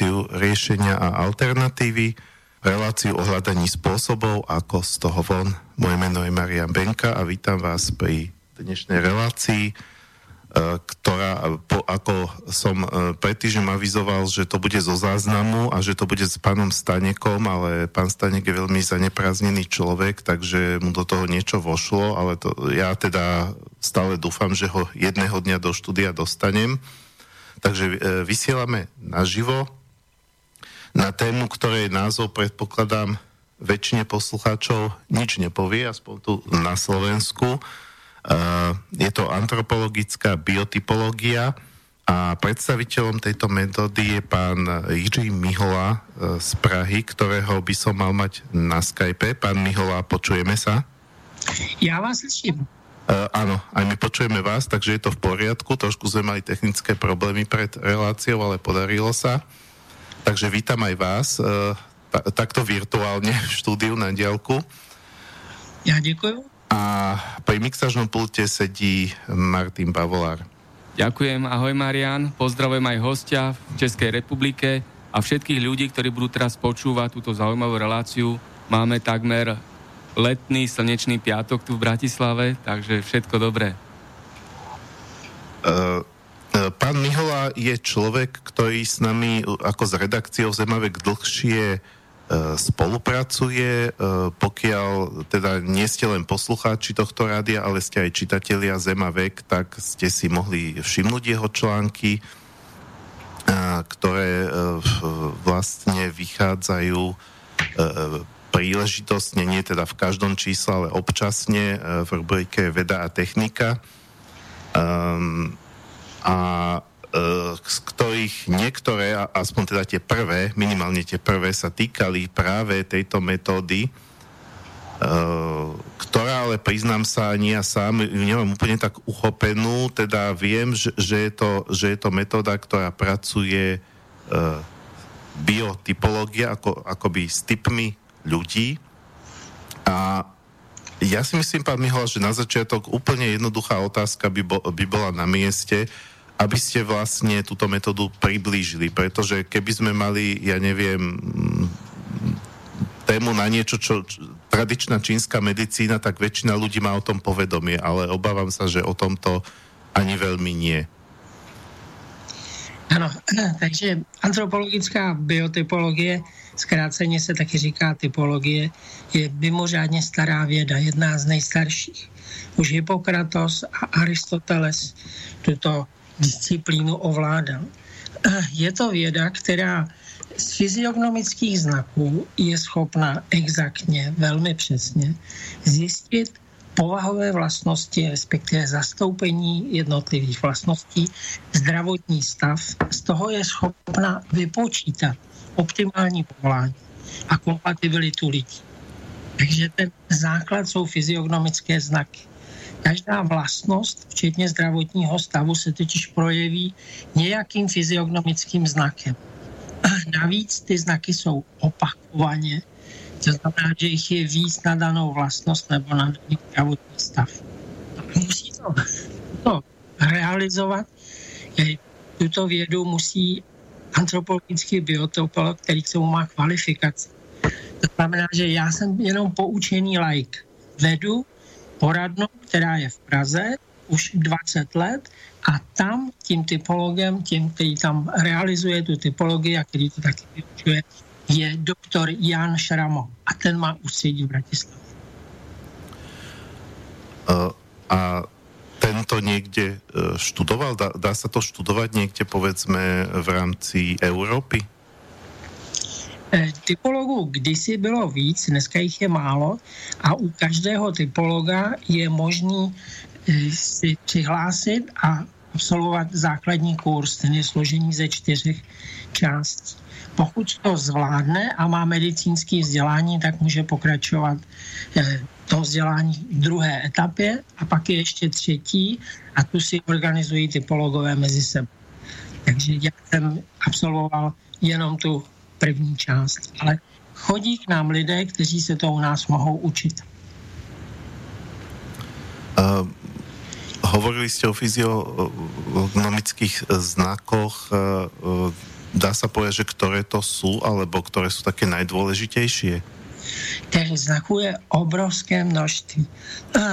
Reláciu riešenia a alternatívy, reláciu o hľadaní spôsobov, ako z toho von. Moje meno je Marian Benka a vítam vás pri dnešnej relácii, e, ktorá, po, ako som e, pred týždňom avizoval, že to bude zo záznamu a že to bude s pánom Stanekom, ale pán Stanek je veľmi zaneprázdnený človek, takže mu do toho niečo vošlo, ale to, ja teda stále dúfam, že ho jedného dňa do štúdia dostanem. Takže e, vysielame naživo na tému, ktorej názov predpokladám väčšine poslucháčov nič nepovie, aspoň tu na Slovensku. E, je to antropologická biotypológia a predstaviteľom tejto metódy je pán Jiří Mihola e, z Prahy, ktorého by som mal mať na Skype. Pán Mihola, počujeme sa? Ja vás slyším. Uh, áno, aj my počujeme vás, takže je to v poriadku. Trošku sme mali technické problémy pred reláciou, ale podarilo sa. Takže vítam aj vás uh, takto virtuálne v štúdiu na diálku. Ja ďakujem. A pri mixažnom pulte sedí Martin Bavolár. Ďakujem, ahoj Marian, pozdravujem aj hostia v Českej republike a všetkých ľudí, ktorí budú teraz počúvať túto zaujímavú reláciu. Máme takmer letný slnečný piatok tu v Bratislave, takže všetko dobré. Uh, pán Mihola je človek, ktorý s nami ako s redakciou Zemavek dlhšie uh, spolupracuje, uh, pokiaľ teda nie ste len poslucháči tohto rádia, ale ste aj čitatelia Zemavek, tak ste si mohli všimnúť jeho články, ktoré vlastne vychádzajú príležitostne, nie teda v každom čísle, ale občasne e, v rubrike Veda a technika. Um, a e, z ktorých niektoré, aspoň teda tie prvé, minimálne tie prvé, sa týkali práve tejto metódy, e, ktorá ale priznám sa, ani ja sám ju nemám úplne tak uchopenú, teda viem, že, je, to, že je to metóda, ktorá pracuje biotypológia, ako, akoby s typmi ľudí. A ja si myslím, pán Mihol, že na začiatok úplne jednoduchá otázka by, bo, by bola na mieste, aby ste vlastne túto metódu priblížili, pretože keby sme mali, ja neviem, tému na niečo, čo, tradičná čínska medicína, tak väčšina ľudí má o tom povedomie, ale obávam sa, že o tomto ani veľmi nie. Ano, takže antropologická biotypologie zkráceně se taky říká typologie, je mimořádně stará věda, jedna z nejstarších. Už Hippokratos a Aristoteles tuto disciplínu ovládal. Je to věda, která z fyziognomických znaků je schopna exaktně, velmi přesně zjistit povahové vlastnosti, respektive zastoupení jednotlivých vlastností, zdravotní stav. Z toho je schopna vypočítat optimální povolání a kompatibilitu lidí. Takže ten základ jsou fyziognomické znaky. Každá vlastnost, včetně zdravotního stavu, se totiž projeví nějakým fyziognomickým znakem. A navíc ty znaky jsou opakovaně, to znamená, že jich je víc na danou vlastnost nebo na daný zdravotní stav. Musí to, to realizovat, tuto vědu musí antropologický biotopolog, který k tomu má kvalifikaci. To znamená, že já jsem jenom poučený like. Vedu poradnu, která je v Praze už 20 let a tam tím typologem, tím, který tam realizuje tu typologii a který to taky vyučuje, je doktor Jan Šramo a ten má ústředí v Bratislavě. Uh, a tento niekde e, študoval? Dá, dá sa to študovať niekde, povedzme, v rámci Európy? E, typologů kdysi bylo víc, dneska jich je málo a u každého typologa je možný e, si přihlásit a absolvovat základní kurz, ten je složený ze čtyřech částí. Pokud to zvládne a má medicínský vzdělání, tak může pokračovat to vzdělání v druhé etapě a pak je ještě třetí a tu si organizují typologové mezi sebou. Takže já jsem absolvoval jenom tu první část, ale chodí k nám lidé, kteří se to u nás mohou učit. Uh, hovorili ste o fyziognomických znakoch. Uh, dá sa povedať, že ktoré to sú, alebo ktoré sú také najdôležitejšie? Těch znaků je obrovské množství.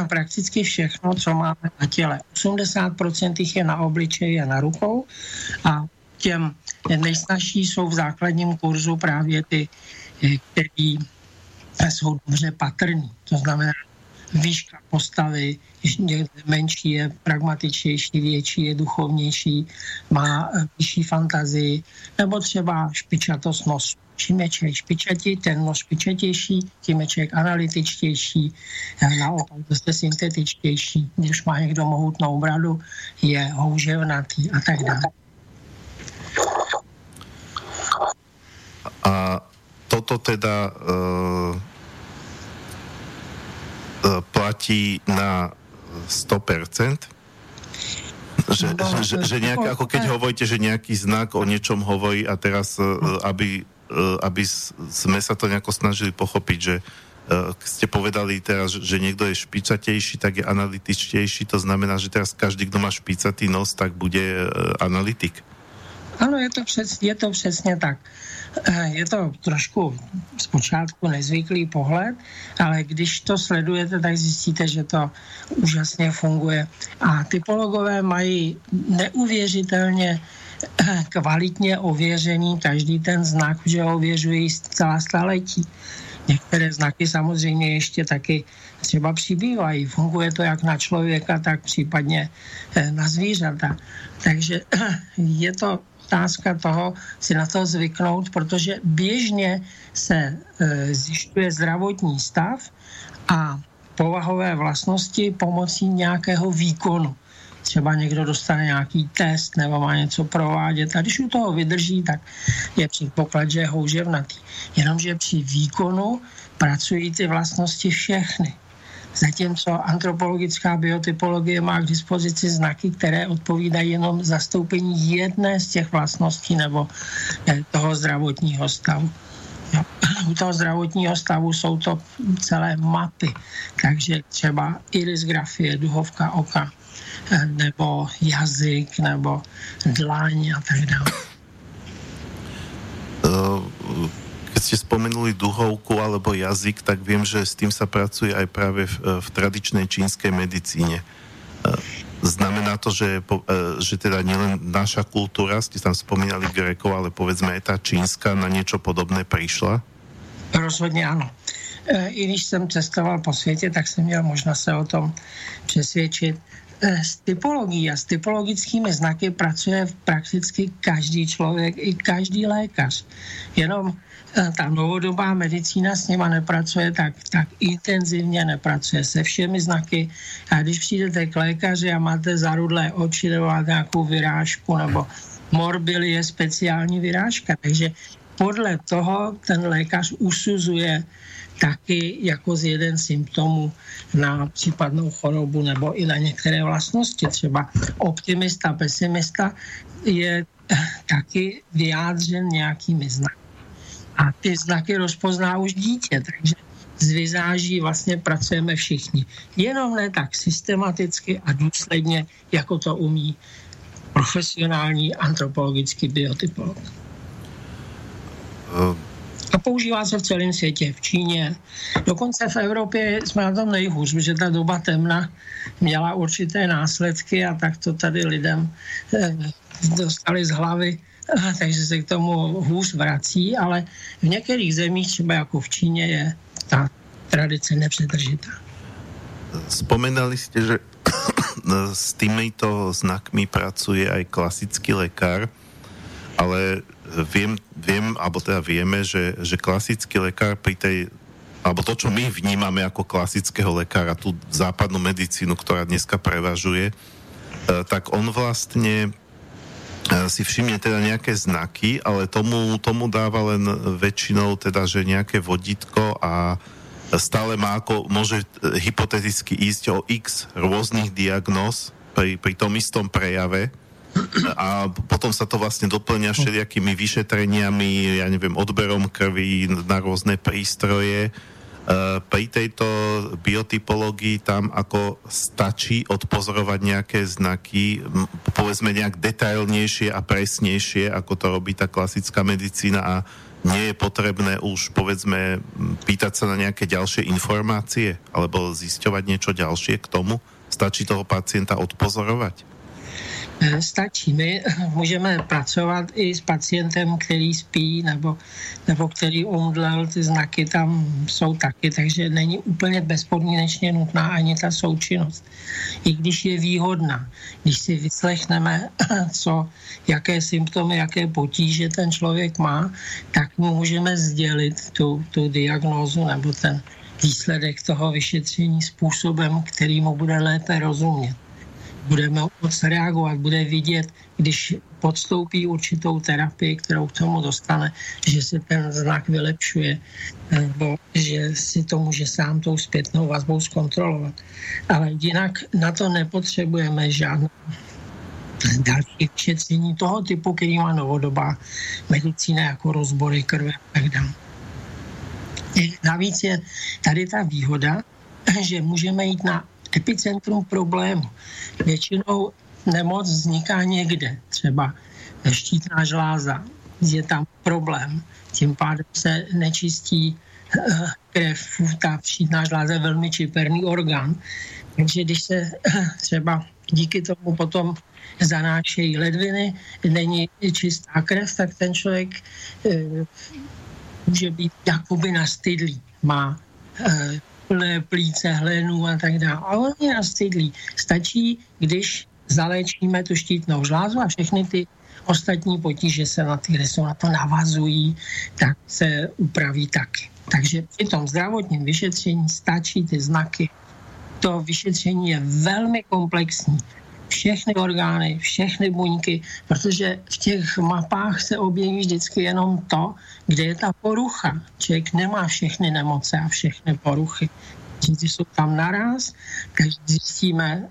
Prakticky všechno, co máme na těle. 80% jich je na obličeji a na rukou a těm nejsnažší jsou v základním kurzu právě ty, eh, který jsou dobře patrný. To znamená výška postavy, menší je pragmatičtější, větší je duchovnější, má eh, vyšší fantazii, nebo třeba špičatost nosu. Čím je člověk špičatý, ten nos špičatější, tím je člověk analytičtější, eh, naopak zase syntetičtější. Když má někdo mohutnou bradu, je houževnatý a tak dále. A toto teda uh, platí na 100%? Že, no, že, že nejaké, ako keď hovoríte, že nejaký znak o niečom hovorí a teraz, aby, aby sme sa to nejako snažili pochopiť, že ste povedali teraz, že niekto je špicatejší, tak je analytičtejší, to znamená, že teraz každý, kto má špicatý nos, tak bude analytik. Ano, je to, přes, je to přesně tak. Eh, je to trošku zpočátku nezvyklý pohled, ale když to sledujete, tak zjistíte, že to úžasně funguje. A typologové mají neuvěřitelně eh, kvalitně ověřený každý ten znak, že ho ověřují celá staletí. Některé znaky samozřejmě ještě taky třeba přibývají. Funguje to jak na člověka, tak případně eh, na zvířata. Takže je to otázka toho si na to zvyknout, protože běžně se e, zjišťuje zdravotní stav a povahové vlastnosti pomocí nějakého výkonu. Třeba někdo dostane nějaký test nebo má něco provádět a když u toho vydrží, tak je předpoklad, že je houževnatý. Jenomže při výkonu pracují ty vlastnosti všechny zatímco antropologická biotypologie má k dispozici znaky, které odpovídají jenom zastoupení jedné z těch vlastností nebo eh, toho zdravotního stavu. U toho zdravotního stavu jsou to celé mapy, takže třeba irisgrafie, duhovka oka, eh, nebo jazyk, nebo dláň a tak dále. Keď ste spomenuli duhovku alebo jazyk, tak viem, že s tým sa pracuje aj práve v, v tradičnej čínskej medicíne. E, znamená to, že, e, že teda nielen naša kultúra, ste tam spomínali Grekov, ale povedzme aj tá čínska na niečo podobné prišla? Rozhodně ano. E, I když jsem cestoval po světě, tak jsem měl možnost se o tom přesvědčit. S typologií a s typologickými znaky pracuje prakticky každý člověk, i každý lékař. Jenom ta novodobá medicína s nima nepracuje tak, tak intenzivně, nepracuje se všemi znaky. A když přijdete k lékaři a máte zarudlé oči nebo máte nějakou vyrážku nebo morbily je speciální vyrážka, takže podle toho ten lékař usuzuje taky jako z jeden symptomů na případnou chorobu nebo i na některé vlastnosti. Třeba optimista, pesimista je taky vyjádřen nějakými znaky a ty znaky rozpozná už dítě, takže z vizáží vlastně pracujeme všichni. Jenom ne tak systematicky a důsledně, jako to umí profesionální antropologický biotypolog. Uh. A používá se v celém světě, v Číně. Dokonce v Evropě jsme na tom nejhůř, protože ta doba temna měla určité následky a tak to tady lidem eh, dostali z hlavy takže se k tomu hůř vrací, ale v některých zemích, třeba jako v Číně, je ta tradice nepřetržitá. Spomenali jste, že s týmito znakmi pracuje aj klasický lekár, ale viem, viem alebo teda vieme, že, že klasický lekár pri tej alebo to, čo my vnímame ako klasického lekára, tú západnú medicínu, ktorá dneska prevažuje, eh, tak on vlastne si všimne teda nejaké znaky, ale tomu, tomu dáva len väčšinou teda, že nejaké vodítko a stále má ako, môže e, hypoteticky ísť o x rôznych diagnóz pri, pri tom istom prejave. A potom sa to vlastne doplňa všelijakými vyšetreniami, ja neviem, odberom krvi na rôzne prístroje pri tejto biotypológii tam ako stačí odpozorovať nejaké znaky, povedzme nejak detailnejšie a presnejšie, ako to robí tá klasická medicína a nie je potrebné už povedzme pýtať sa na nejaké ďalšie informácie alebo zisťovať niečo ďalšie k tomu? Stačí toho pacienta odpozorovať? Eh, stačí. My můžeme pracovat i s pacientem, který spí nebo, nebo který umdlel, ty znaky tam jsou taky, takže není úplně bezpodmínečně nutná ani ta součinnost. I když je výhodná, když si vyslechneme, co, jaké symptomy, jaké potíže ten člověk má, tak mu můžeme sdělit tu, tu diagnózu nebo ten výsledek toho vyšetření způsobem, který mu bude lépe rozumět budeme moc reagovat, bude vidět, když podstoupí určitou terapii, kterou k tomu dostane, že se ten znak vylepšuje, nebo že si to může sám tou zpětnou vazbou zkontrolovat. Ale jinak na to nepotřebujeme žádnou další šetření toho typu, který má novodobá medicína, jako rozbory krve a tak dále. Navíc je tady ta výhoda, že můžeme jít na epicentrum problému. Většinou nemoc vzniká někde, třeba štítná žláza, je tam problém, tím pádem se nečistí eh, krev, ta štítná žláza je velmi čiperný orgán, takže když se eh, třeba díky tomu potom zanášejí ledviny, není čistá krev, tak ten člověk e, může být jakoby nastydlý, má plíce, hlénů a tak dále. A on je nastydlý. Stačí, když zaléčíme tu štítnou žlázu a všechny ty ostatní potíže se na ty, jsou na to navazují, tak se upraví taky. Takže při tom zdravotním vyšetření stačí ty znaky. To vyšetření je velmi komplexní všechny orgány, všechny buňky, protože v těch mapách se objeví vždycky jenom to, kde je ta porucha. Člověk nemá všechny nemoce a všechny poruchy. Ty jsou tam naraz, takže zjistíme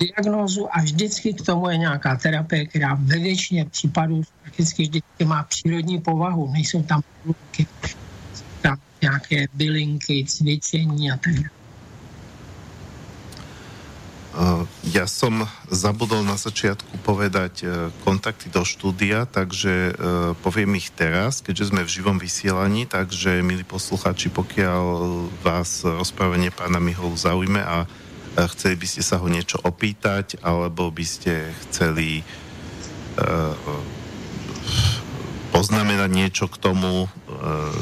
diagnózu a vždycky k tomu je nějaká terapie, která ve většině případů prakticky vždycky má přírodní povahu. Nejsou tam poruchy, tam nějaké bylinky, cvičení a tak dále. Ja som zabudol na začiatku povedať e, kontakty do štúdia, takže e, poviem ich teraz, keďže sme v živom vysielaní, takže milí posluchači, pokiaľ vás rozprávanie pána Miholu zaujme a chceli by ste sa ho niečo opýtať, alebo by ste chceli poznamenať niečo k tomu,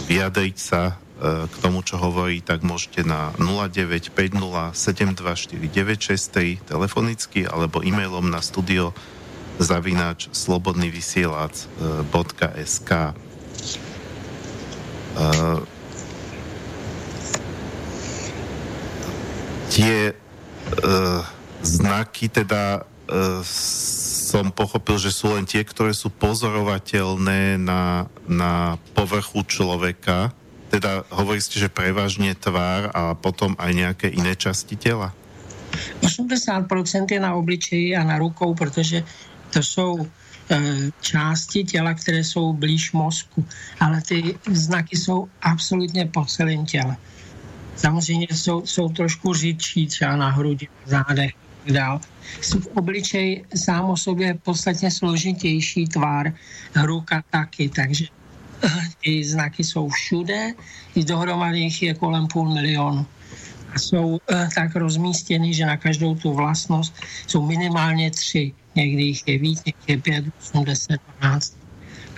vyjadriť sa, E, k tomu, čo hovorí, tak môžete na 0950 telefonicky alebo e-mailom na studio zavináč slobodnyvysielac.sk e, Tie uh, znaky teda som pochopil, že sú len tie, ktoré sú pozorovateľné na, na povrchu človeka, teda hovorí ste, že prevažne tvár a potom aj nejaké iné časti tela? 80% je na obličeji a na rukou, protože to jsou e, části těla, které jsou blíž mozku, ale ty znaky jsou absolutně po celém těle. Samozřejmě jsou, jsou trošku řidčí, třeba na hrudi, zádech dál. V obličej sám o sobě podstatně složitější tvár, ruka taky, takže ty znaky jsou všude, i dohromady jich je kolem půl milionu. A jsou uh, tak rozmístěny, že na každou tu vlastnost jsou minimálně tři. Někdy jich je víc, někdy je pět, osm, deset, dvanáct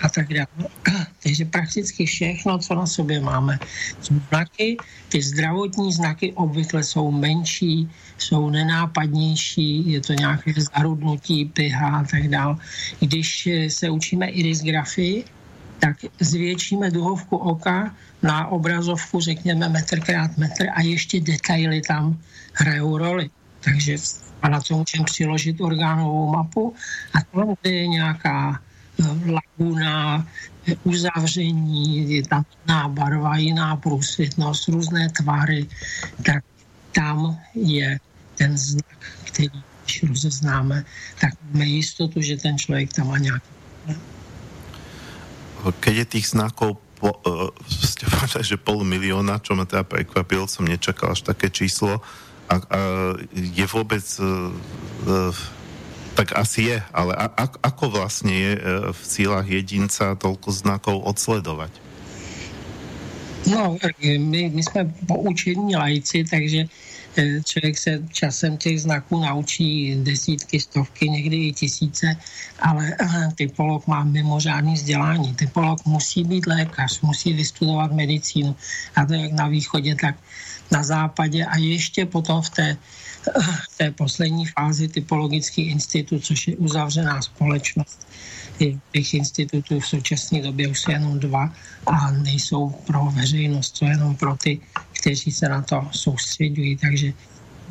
a tak dále. Takže prakticky všechno, co na sobě máme, jsou znaky. Ty zdravotní znaky obvykle jsou menší, jsou nenápadnější, je to nějaké zarudnutí, pyha a tak dále. Když se učíme irisgrafii, tak zvětšíme duhovku oka na obrazovku, řekněme metr krát metr a ještě detaily tam hrajou roli. Takže a na to můžeme přiložit orgánovou mapu a tam, je nějaká eh, laguna, uzavření, je tam jiná barva, jiná průsvětnost, různé tvary, tak tam je ten znak, který když rozeznáme, tak máme jistotu, že ten člověk tam má nějaký keď je tých znakov po, uh, ste povedali, že pol milióna, čo ma teda prekvapilo, som nečakal až také číslo. A, a je vôbec uh, uh, tak asi je, ale a, a, ako vlastne je v sílach jedinca toľko znakov odsledovať? No, my, my jsme poučení lajci, takže člověk se časem těch znaků naučí desítky, stovky, někdy i tisíce, ale eh, typolog má mimořádný vzdělání. Typolog musí být lékař, musí vystudovat medicínu, a to jak na východě, tak na západě a ještě potom v té, eh, v té poslední fázi typologický institut, což je uzavřená společnost těch institutů v současné době už jsou jenom dva a nejsou pro veřejnost, to jenom pro ty, kteří se na to soustředují. Takže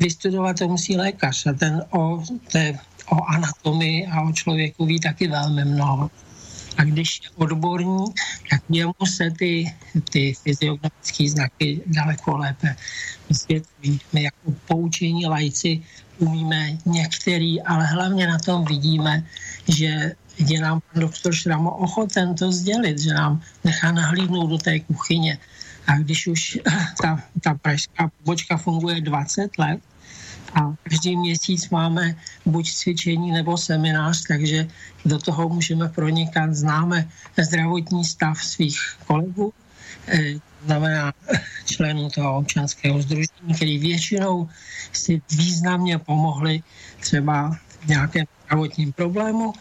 vystudovat to musí lékař a ten o, té, o anatomii a o člověku ví taky velmi mnoho. A když je odborník, tak jemu se ty, ty fyziognomické znaky daleko lépe vysvětlují. My jako poučení lajci umíme některý, ale hlavně na tom vidíme, že je nám pan doktor Šramo ochoten to sdělit, že nám nechá nahlídnout do té kuchyně. A když už ta, ta pražská pobočka funguje 20 let a každý měsíc máme buď cvičení nebo seminář, takže do toho můžeme pronikat, známe zdravotní stav svých kolegů, eh, znamená členů toho občanského združení, který většinou si významně pomohli třeba v nějakém zdravotním problému.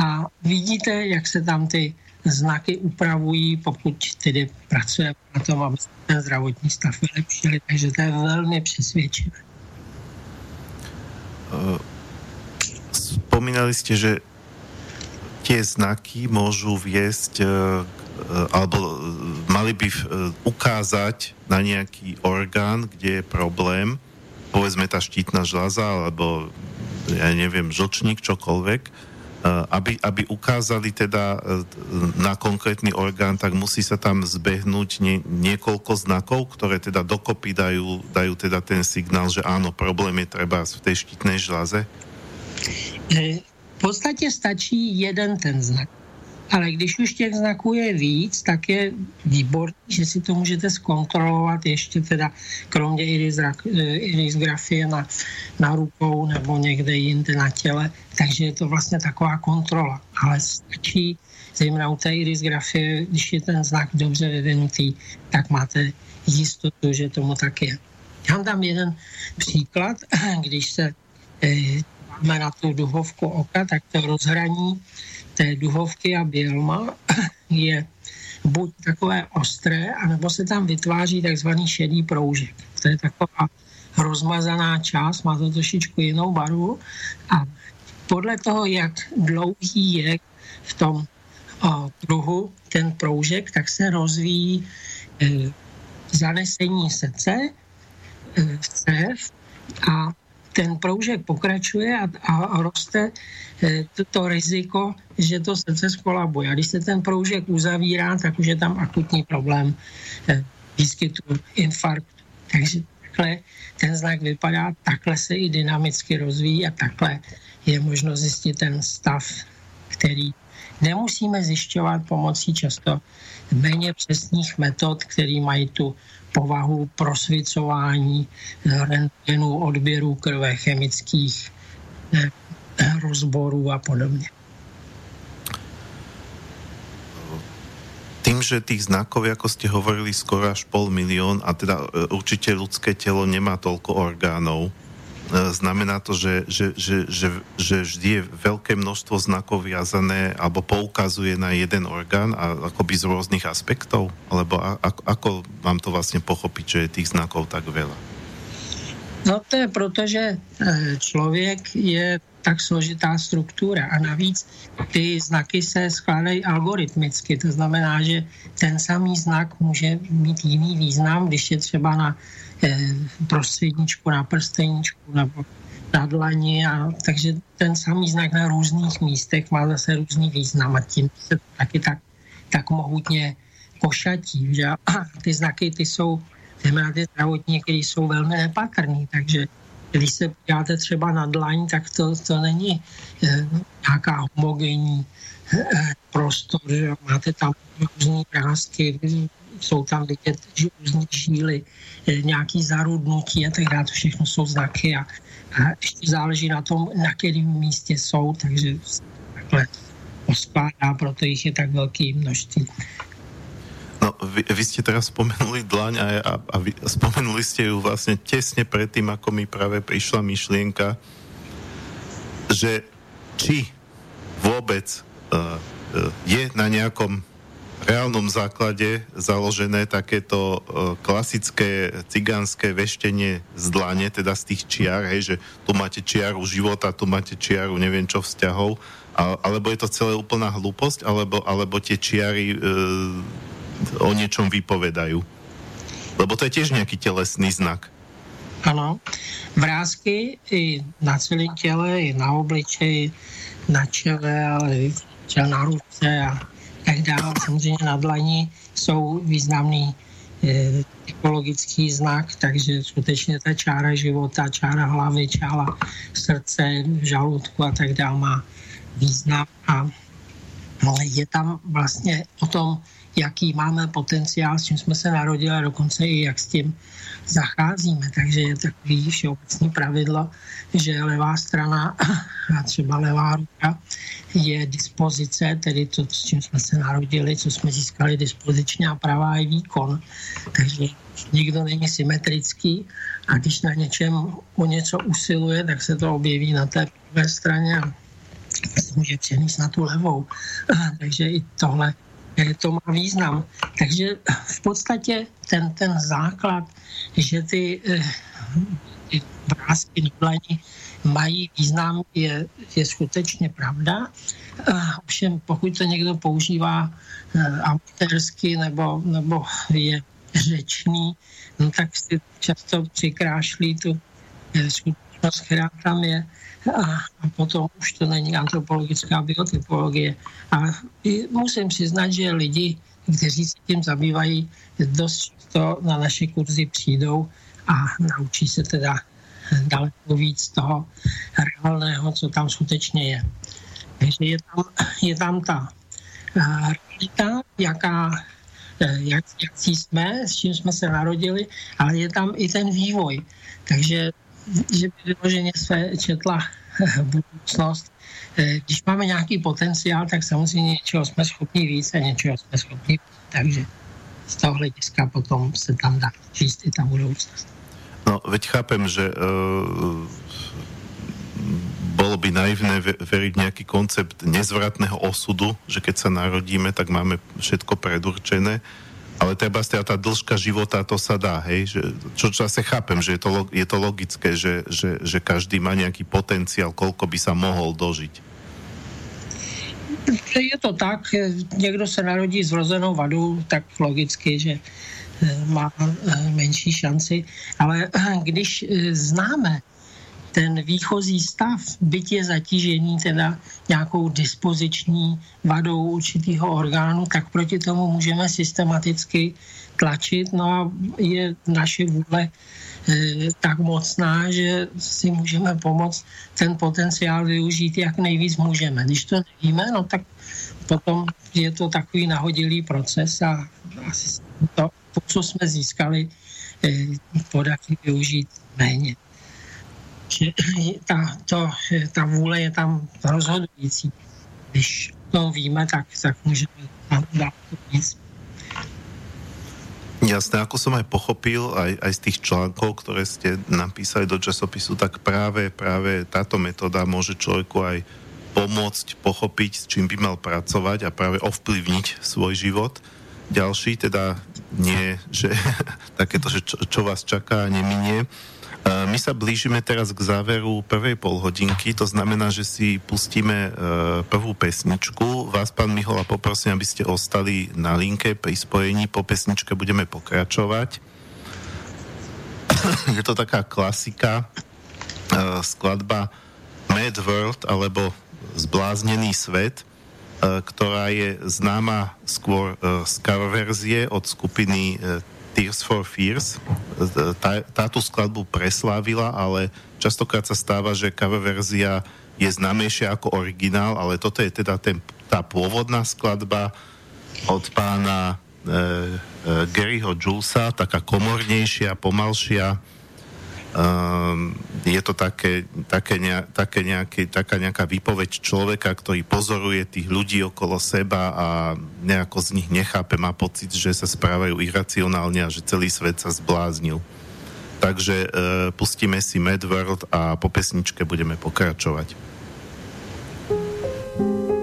A vidíte, jak se tam ty znaky upravují, pokud tedy pracujeme na tom, aby ten zdravotní stav vylepšili. Takže to je velmi přesvědčivé. Eh, spomínali ste, že tie znaky môžu viesť eh, alebo mali by eh, ukázať na nejaký orgán, kde je problém, povedzme tá štítna žľaza, alebo ja neviem, žlčník, čokoľvek, aby, aby ukázali teda na konkrétny orgán, tak musí sa tam zbehnúť nie, niekoľko znakov, ktoré teda dokopy dajú, dajú teda ten signál, že áno, problém je treba v tej štítnej žlaze? V podstatě stačí jeden ten znak. Ale když už těch znaků je víc, tak je výborný, že si to můžete zkontrolovat ještě teda kromě irisgrafie na, na rukou nebo někde jinde na těle. Takže je to vlastně taková kontrola. Ale stačí, zejména u té irisgrafie, když je ten znak dobře vyvinutý, tak máte jistotu, že tomu tak je. Já dám jeden příklad, když se eh, máme na tu duhovku oka, tak to rozhraní té duhovky a bělma je buď takové ostré, anebo se tam vytváří takzvaný šedý proužek. To je taková rozmazaná část, má to trošičku jinou barvu a podle toho, jak dlouhý je v tom o, kruhu ten proužek, tak se rozvíjí e, zanesení srdce, e, cév a ten proužek pokračuje a, a roste eh, to, to riziko, že to srdce skolabuje. A když se ten proužek uzavírá, tak už je tam akutní problém eh, výskytu infarktu. Takže takhle ten znak vypadá, takhle se i dynamicky rozvíjí a takhle je možno zjistit ten stav, který nemusíme zjišťovat pomocí často méně přesných metod, které mají tu povahu prosvicování rentgenů, odběrů krve, chemických eh, rozborů a podobně. Tým, že tých znakov, ako ste hovorili, skoro až pol milión a teda eh, určite ľudské telo nemá toľko orgánov, znamená to, že, že, že, že, že vždy je veľké množstvo znakov viazané alebo poukazuje na jeden orgán a akoby z rôznych aspektov? Alebo a, a, ako mám to vlastne pochopiť, že je tých znakov tak veľa? No to je proto, že e, člověk je tak složitá struktura a navíc ty znaky se skládají algoritmicky, to znamená, že ten samý znak může mít jiný význam, když je třeba na prostředníčku na prsteníčku nebo na dlani. A, takže ten samý znak na různých místech má zase různý význam a tím se taky tak, tak mohutně košatí. Že? A ty znaky ty jsou, zejména ty zdravotní, které jsou velmi nepatrný, takže když se podíváte třeba na dlaň, tak to, to není e, nějaká homogenní prostor, že máte tam různé vrázky, jsou tam vidět různé žíly, nějaký zarudnutí a tak dále, to všechno jsou znaky a, a ještě záleží na tom, na kterém místě jsou, takže takhle poskládá, proto jich je tak velké množství. No, vy, vy ste teraz spomenuli dlaň a, a, a vy, spomenuli ste ju vlastne tesne predtým, ako mi práve prišla myšlienka, že či vôbec uh, uh, je na nejakom reálnom základe založené takéto uh, klasické cigánske veštenie z dlane, teda z tých čiar, hej, že tu máte čiaru života, tu máte čiaru neviem čo vzťahov, alebo je to celé úplná hlúposť, alebo, alebo tie čiary uh, o niečom vypovedajú. Lebo to je tiež nejaký telesný znak. Ano, vrázky i na celém těle, i na obličeji, na čele, ale i na ruce a tak dále. Samozřejmě na dlaní jsou významný e, typologický znak, takže skutečně ta čára života, čára hlavy, čára srdce, žaludku a tak dále má význam. A, ale je tam vlastně o tom, jaký máme potenciál, s čím jsme se narodili a dokonce i jak s tím zacházíme. Takže je takový všeobecný pravidlo, že levá strana a třeba levá ruka je dispozice, tedy to, s čím jsme se narodili, co jsme získali dispozičně a pravá je výkon. Takže nikdo není symetrický a když na něčem o něco usiluje, tak se to objeví na té pravé straně a může přenést na tu levou. Takže i tohle to má význam. Takže v podstatě ten, ten základ, že ty, eh, ty vrázky dlaní mají význam, je, je skutečně pravda. Ovšem, pokud to někdo používá eh, amatérsky nebo, nebo je řečný, no tak si často přikrášlí tu eh, skutečnost, která tam je a, potom už to není antropologická biotypologie. A musím přiznat, že lidi, kteří se tím zabývají, dost často na naše kurzy přijdou a naučí se teda daleko víc toho reálného, co tam skutečně je. Takže je tam, je tam ta realita, jaká, e, jak, jak jsme, s čím jsme se narodili, ale je tam i ten vývoj. Takže že by vyloženě se četla budoucnost. Eh, když máme nějaký potenciál, tak samozřejmě něčeho jsme schopni více, něčeho jsme schopni takže z toho hlediska potom se tam dá číst i ta budoucnost. No, veď chápem, že uh, bolo by naivné veriť nejaký koncept nezvratného osudu, že keď sa narodíme, tak máme všetko predurčené. Uh, ale teda tá dĺžka života, to sa dá, hej, že, čo zase chápem, že je to, je to logické, že, že, že každý má nejaký potenciál, koľko by sa mohol dožiť. Je to tak, někdo se narodí s vrozenou vadou, tak logicky, že eh, má eh, menší šanci, ale eh, když známe ten výchozí stav, byť je zatížený teda nějakou dispoziční vadou určitého orgánu, tak proti tomu můžeme systematicky tlačit. No a je naše vůle e, tak mocná, že si můžeme pomoct ten potenciál využít, jak nejvíc můžeme. Když to nevíme, no tak potom je to takový nahodilý proces a asi to, to co jsme získali, e, podaří využít méně že ta, to, ta vůle je tam rozhodující. Když to víme, tak, tak můžeme dát víc. Jasné, ako som aj pochopil aj, aj z tých článkov, ktoré ste napísali do časopisu, tak práve, práve táto metóda môže človeku aj pomôcť pochopiť, s čím by mal pracovať a práve ovplyvniť svoj život. Ďalší teda nie, že takéto, že čo, čo vás čaká, neminie. My sa blížime teraz k záveru prvej polhodinky, to znamená, že si pustíme e, prvú pesničku. Vás, pán Mihola, poprosím, aby ste ostali na linke pri spojení. Po pesničke budeme pokračovať. Je to taká klasika, e, skladba Mad World, alebo Zbláznený svet, ktorá je známa skôr z cover verzie od skupiny Tears for Fears. Tá, táto skladbu preslávila, ale častokrát sa stáva, že cover verzia je známejšia ako originál, ale toto je teda ten tá pôvodná skladba od pána e, e, Garyho Julesa, taká komornejšia, pomalšia. E, je to také, také, ne, také nejaký, taká nejaká výpoveď človeka, ktorý pozoruje tých ľudí okolo seba a nejako z nich nechápe, má pocit, že sa správajú iracionálne a že celý svet sa zbláznil. Takže e, pustíme si Mad World a po pesničke budeme pokračovať. reláciu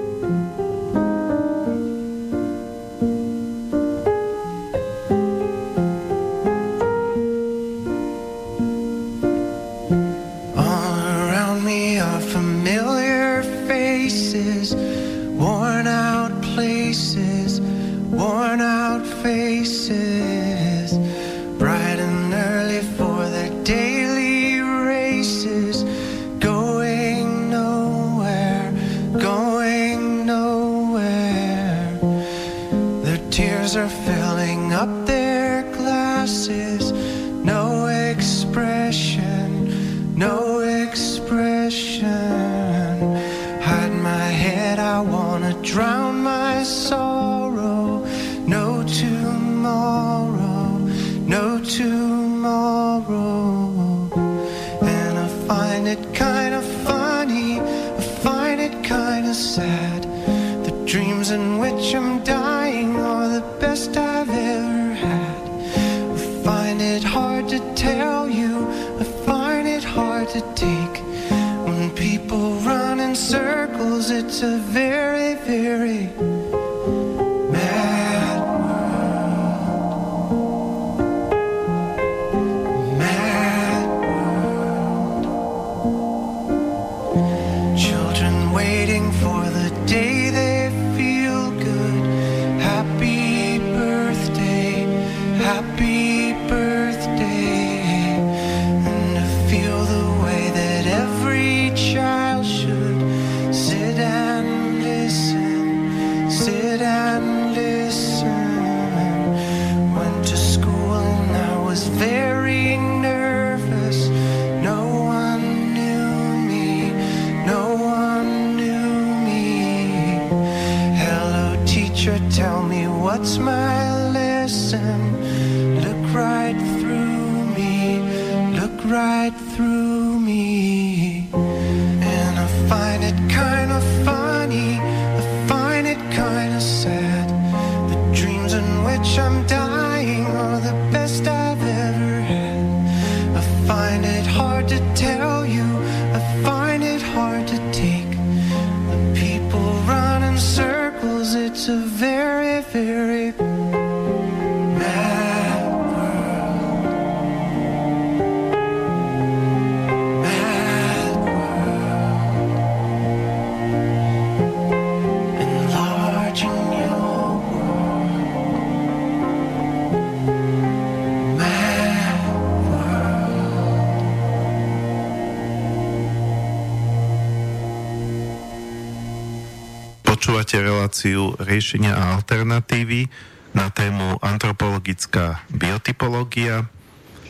alternatívy na tému antropologická biotypológia.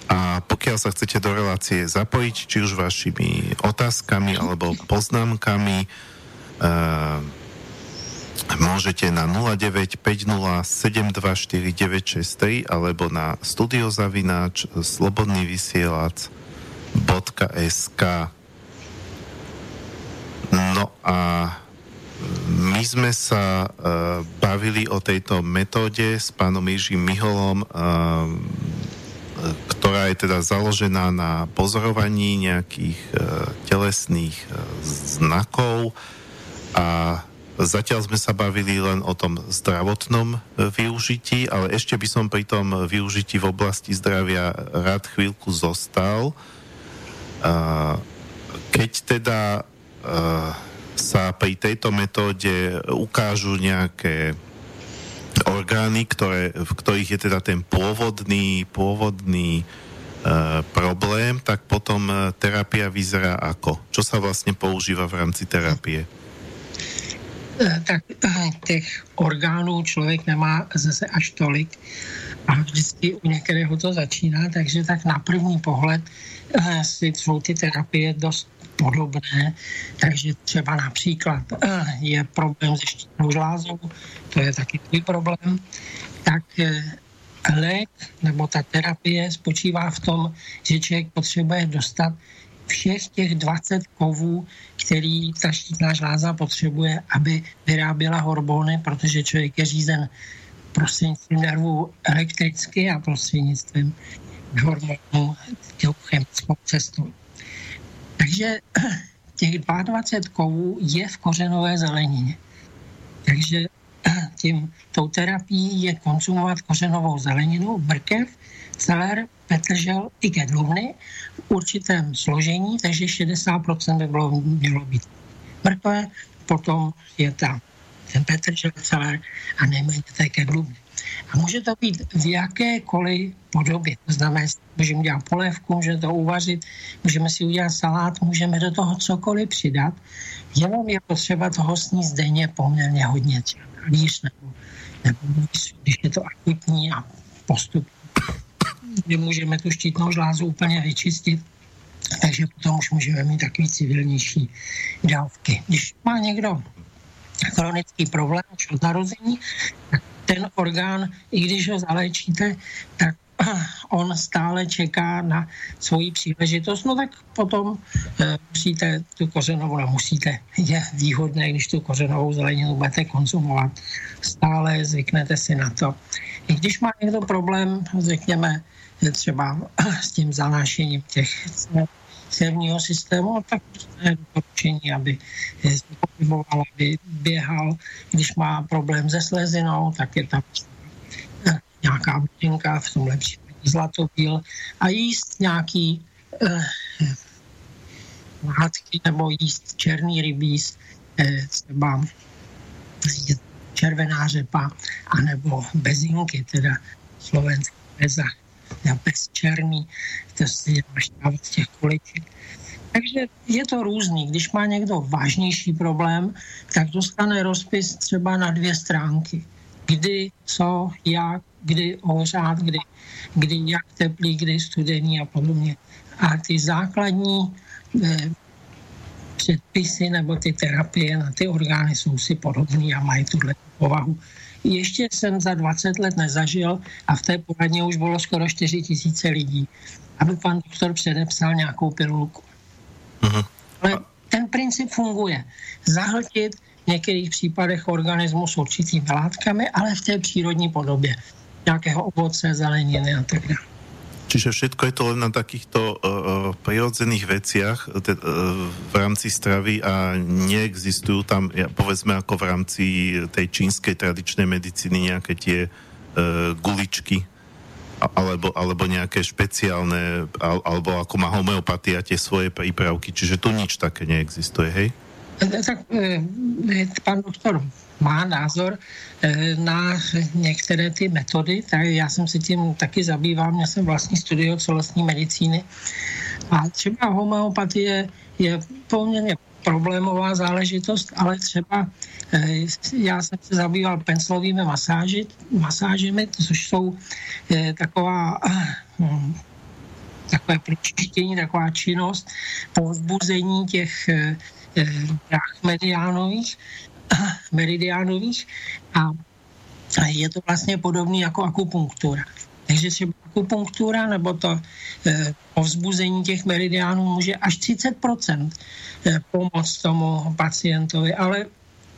A pokiaľ sa chcete do relácie zapojiť, či už vašimi otázkami alebo poznámkami, uh, môžete na 0950724963 alebo na studiozavináč slobodnývysielac.sk No a my sme sa uh, bavili o tejto metóde s pánom Jižím Miholom, uh, ktorá je teda založená na pozorovaní nejakých uh, telesných uh, znakov a zatiaľ sme sa bavili len o tom zdravotnom využití, ale ešte by som pri tom využití v oblasti zdravia rád chvíľku zostal. Keď teda sa pri tejto metóde ukážu nejaké orgány, ktoré, v ktorých je teda ten pôvodný, pôvodný e, problém, tak potom e, terapia vyzerá ako? Čo sa vlastne používa v rámci terapie? E, tak e, těch orgánů člověk nemá zase až tolik a vždycky u některého to začíná, takže tak na první pohled jsou ty terapie dost podobné, takže třeba například je problém se štítnou žlázou, to je taky tvůj problém, tak lék nebo ta terapie spočívá v tom, že člověk potřebuje dostat všech těch 20 kovů, který ta štítná žláza potřebuje, aby vyráběla hormony, protože člověk je řízen prostřednictvím nervů elektricky a prostřednictvím hormonů chemickou cestou. Takže těch 22 kovů je v kořenové zelenině. Takže tím, tou terapií je konzumovat kořenovou zeleninu, brkev, celer, petržel i kedluvny v určitém složení, takže 60% by bylo, mělo být mrtvé, potom je tam ten petržel, celer a nejméně té kedluvny. A může to být v jakékoliv podobě. To znamená, můžeme dělat polévku, můžeme to uvařit, můžeme si udělat salát, můžeme do toho cokoliv přidat. Jenom je potřeba toho sníst denně poměrně hodně, třeba líž nebo, nebo když je to akutní a postup, můžeme tu štítnou žlázu úplně vyčistit, takže potom už můžeme mít takový civilnější dávky. Když má někdo chronický problém už od narození, tak ten orgán, i když ho zaléčíte, tak on stále čeká na svoji příležitost, no tak potom e, musíte tu kořenovou, nemusíte, je výhodné, když tu kořenovou zeleninu budete konzumovat stále, zvyknete si na to. I když má někdo problém, řekněme, třeba s tím zanášením těch cévního systému, tak je doporučení, aby se pohyboval, aby běhal. Když má problém se slezinou, tak je tam nějaká butinka, v tom lepší zlatopil a jíst nějaký eh, látky nebo jíst černý rybíz, eh, třeba červená řepa, anebo bezinky, teda slovenský beza, bez černý, máš z těch kuliček. Takže je to různý. Když má někdo vážnější problém, tak dostane rozpis třeba na dvě stránky. Kdy, co, jak, kdy ohřát, kdy, kdy jak teplý, kdy studený a podobně. A ty základní eh, předpisy nebo ty terapie na ty orgány jsou si podobné a mají tuhle povahu. Ještě jsem za 20 let nezažil a v té poradně už bylo skoro 4 tisíce lidí, aby pan doktor předepsal nějakou pilulku. Uh-huh. Ale ten princip funguje. Zahltit v některých případech organismus s určitými látkami, ale v té přírodní podobě nějakého ovoce, zeleniny a tak dále. Čiže všetko je to len na takýchto uh, prirodzených veciach uh, v rámci stravy a neexistujú tam, ja, povedzme ako v rámci tej čínskej tradičnej medicíny nejaké tie uh, guličky alebo, alebo nejaké špeciálne, alebo ako má homeopatia tie svoje prípravky, čiže tu nič také neexistuje, hej? Tak pan doktor má názor na některé ty metody, tak já jsem se tím taky zabýval, měl jsem vlastní studio celostní medicíny. A třeba homeopatie je poměrně problémová záležitost, ale třeba eh, já jsem se zabýval penslovými masáži, masážemi, což jsou eh, taková hm, takové pročištění, taková činnost po vzbuzení těch mediánových, meridiánových a je to vlastně podobný jako akupunktura. Takže třeba akupunktura nebo to e, povzbuzení těch meridiánů může až 30% e, pomoct tomu pacientovi, ale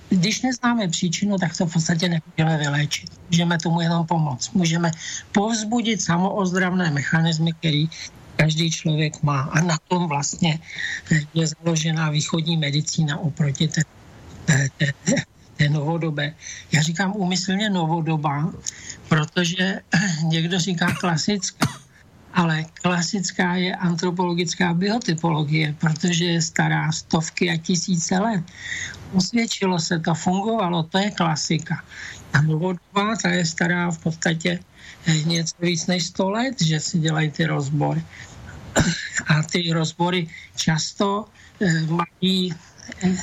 když neznáme příčinu, tak to v podstatě nemůžeme vyléčit. Můžeme tomu jenom pomoct. Můžeme povzbudit samoozdravné mechanismy, který každý člověk má. A na tom vlastně je založená východní medicína oproti té té, té, té novodobé. Já říkám úmyslně novodoba, protože někdo říká klasická, ale klasická je antropologická biotypologie, protože je stará stovky a tisíce let. Usvědčilo se to, fungovalo, to je klasika. A novodobá, ta je stará v podstatě eh, něco víc než 100 let, že si dělají ty rozbory. A ty rozbory často eh, mají eh,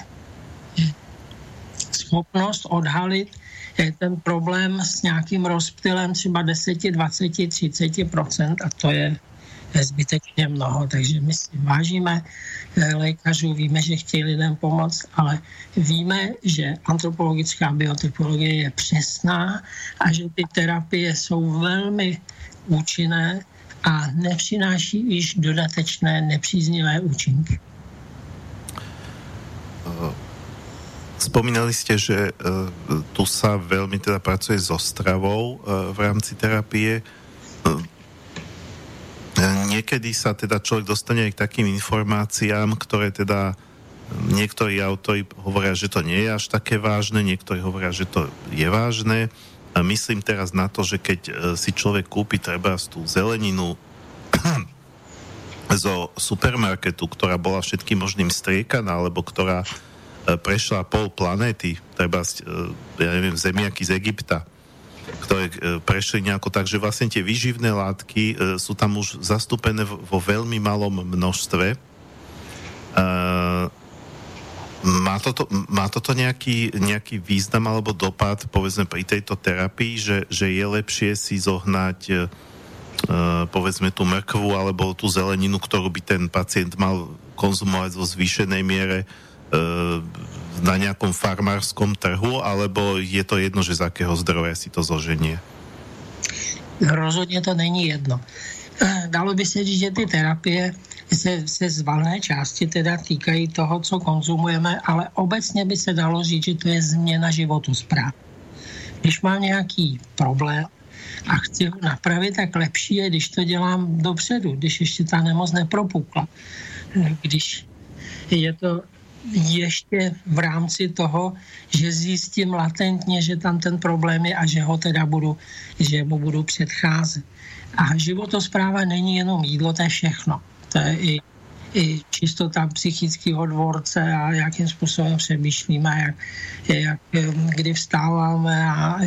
schopnost odhalit ten problém s nějakým rozptylem třeba 10, 20, 30% a to je zbytečně mnoho. Takže my si vážíme eh, lékařů, víme, že chtějí lidem pomoct, ale víme, že antropologická biotypologie je přesná a že ty terapie jsou velmi účinné a nepřináší již dodatečné nepříznivé účinky. Spomínali ste, že uh, tu sa veľmi teda pracuje so stravou uh, v rámci terapie. Uh, niekedy sa teda človek dostane aj k takým informáciám, ktoré teda niektorí autori hovoria, že to nie je až také vážne, niektorí hovoria, že to je vážne. Myslím teraz na to, že keď si človek kúpi treba tú zeleninu zo supermarketu, ktorá bola všetkým možným striekaná, alebo ktorá E, prešla pol planéty, treba, e, ja neviem, zemiaky z Egypta, ktoré e, prešli nejako tak, že vlastne tie výživné látky sú tam už zastúpené vo veľmi malom množstve. Má toto, má toto nejaký, nejaký význam alebo dopad, povedzme, pri tejto terapii, že, že je lepšie si zohnať povedzme tú mrkvu alebo tú zeleninu, ktorú by ten pacient mal konzumovať vo zvýšenej miere, na nejakom farmárskom trhu, alebo je to jedno, že z akého zdroje si to zoženie? Rozhodně to není jedno. Eh, dalo by se říct, že ty terapie se, se z valné části teda týkají toho, co konzumujeme, ale obecně by se dalo říct, že to je změna životu zpráv. Když mám nějaký problém a chci ho napravit, tak lepší je, když to dělám dopředu, když ještě ta nemoc nepropukla. Eh, když je to ještě v rámci toho, že zjistím latentně, že tam ten problém je a že ho teda budu, že mu budu předcházet. A životospráva není jenom jídlo, to je všechno. To je i i čistota psychického dvorce a jakým způsobem přemýšlíme, jak, jak, kdy vstáváme a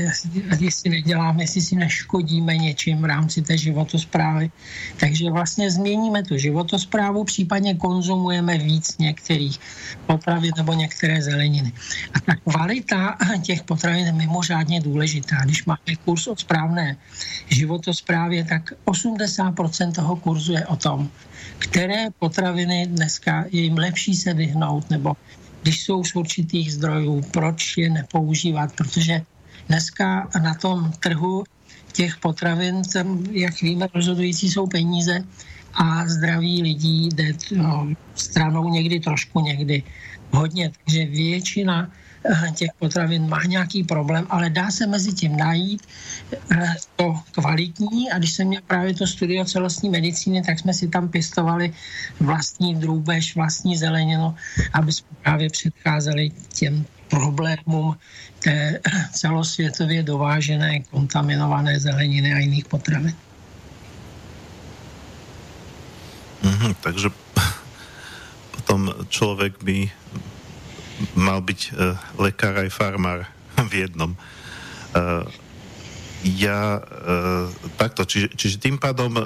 jestli neděláme, jestli si neškodíme něčím v rámci té životosprávy. Takže vlastně změníme tu životosprávu, případně konzumujeme víc některých potravin nebo některé zeleniny. A ta kvalita těch potravin je mimořádně důležitá. Když máme kurz o správné životosprávě, tak 80% toho kurzu je o tom, které potraviny dneska je jim lepší se vyhnout, nebo když jsou z určitých zdrojů, proč je nepoužívat, protože dneska na tom trhu těch potravin, tam, jak víme, rozhodující jsou peníze a zdraví lidí jde no, stranou někdy trošku, někdy hodně. Takže většina těch potravin má nějaký problém, ale dá se mezi tím najít eh, to kvalitní a když jsem měl právě to studio celostní medicíny, tak jsme si tam pěstovali vlastní drůbež, vlastní zeleninu, aby jsme právě předcházeli těm problémům té celosvětově dovážené kontaminované zeleniny a jiných potravin. Mm-hmm, takže potom člověk by mal byť uh, lekár aj farmár v jednom. Uh, ja uh, takto, čiže, čiže tým pádom uh,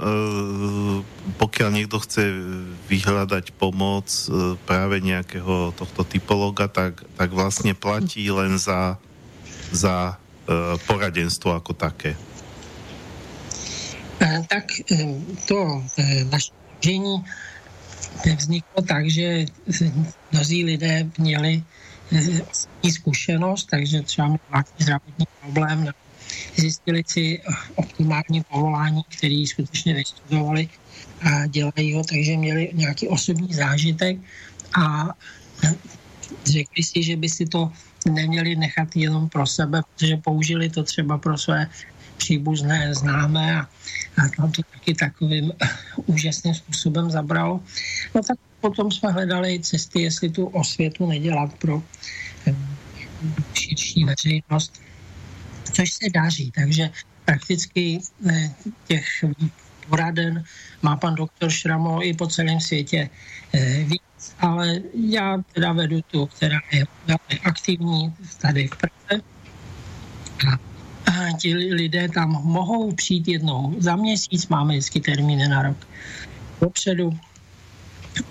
pokiaľ niekto chce vyhľadať pomoc uh, práve nejakého tohto typologa, tak, tak vlastne platí len za, za uh, poradenstvo ako také. Tak to naše vzniklo tak, že mnozí lidé měli osobní zkušenost, takže třeba měli nějaký zdravotní problém, zjistili si optimální povolání, který skutečně vystudovali a dělají ho, takže měli nějaký osobní zážitek a řekli si, že by si to neměli nechat jenom pro sebe, protože použili to třeba pro své příbuzné, známé a, a tam to taky takovým úžasným způsobem zabralo. No tak potom jsme hledali cesty, jestli tu osvětu nedělat pro eh, širší veřejnost, což se daří. Takže prakticky eh, těch poraden má pan doktor Šramo i po celém světě eh, víc, ale já teda vedu tu, která je velmi aktivní tady v Praze. A ti lidé tam mohou přijít jednou za měsíc, máme vždycky termíny na rok dopředu,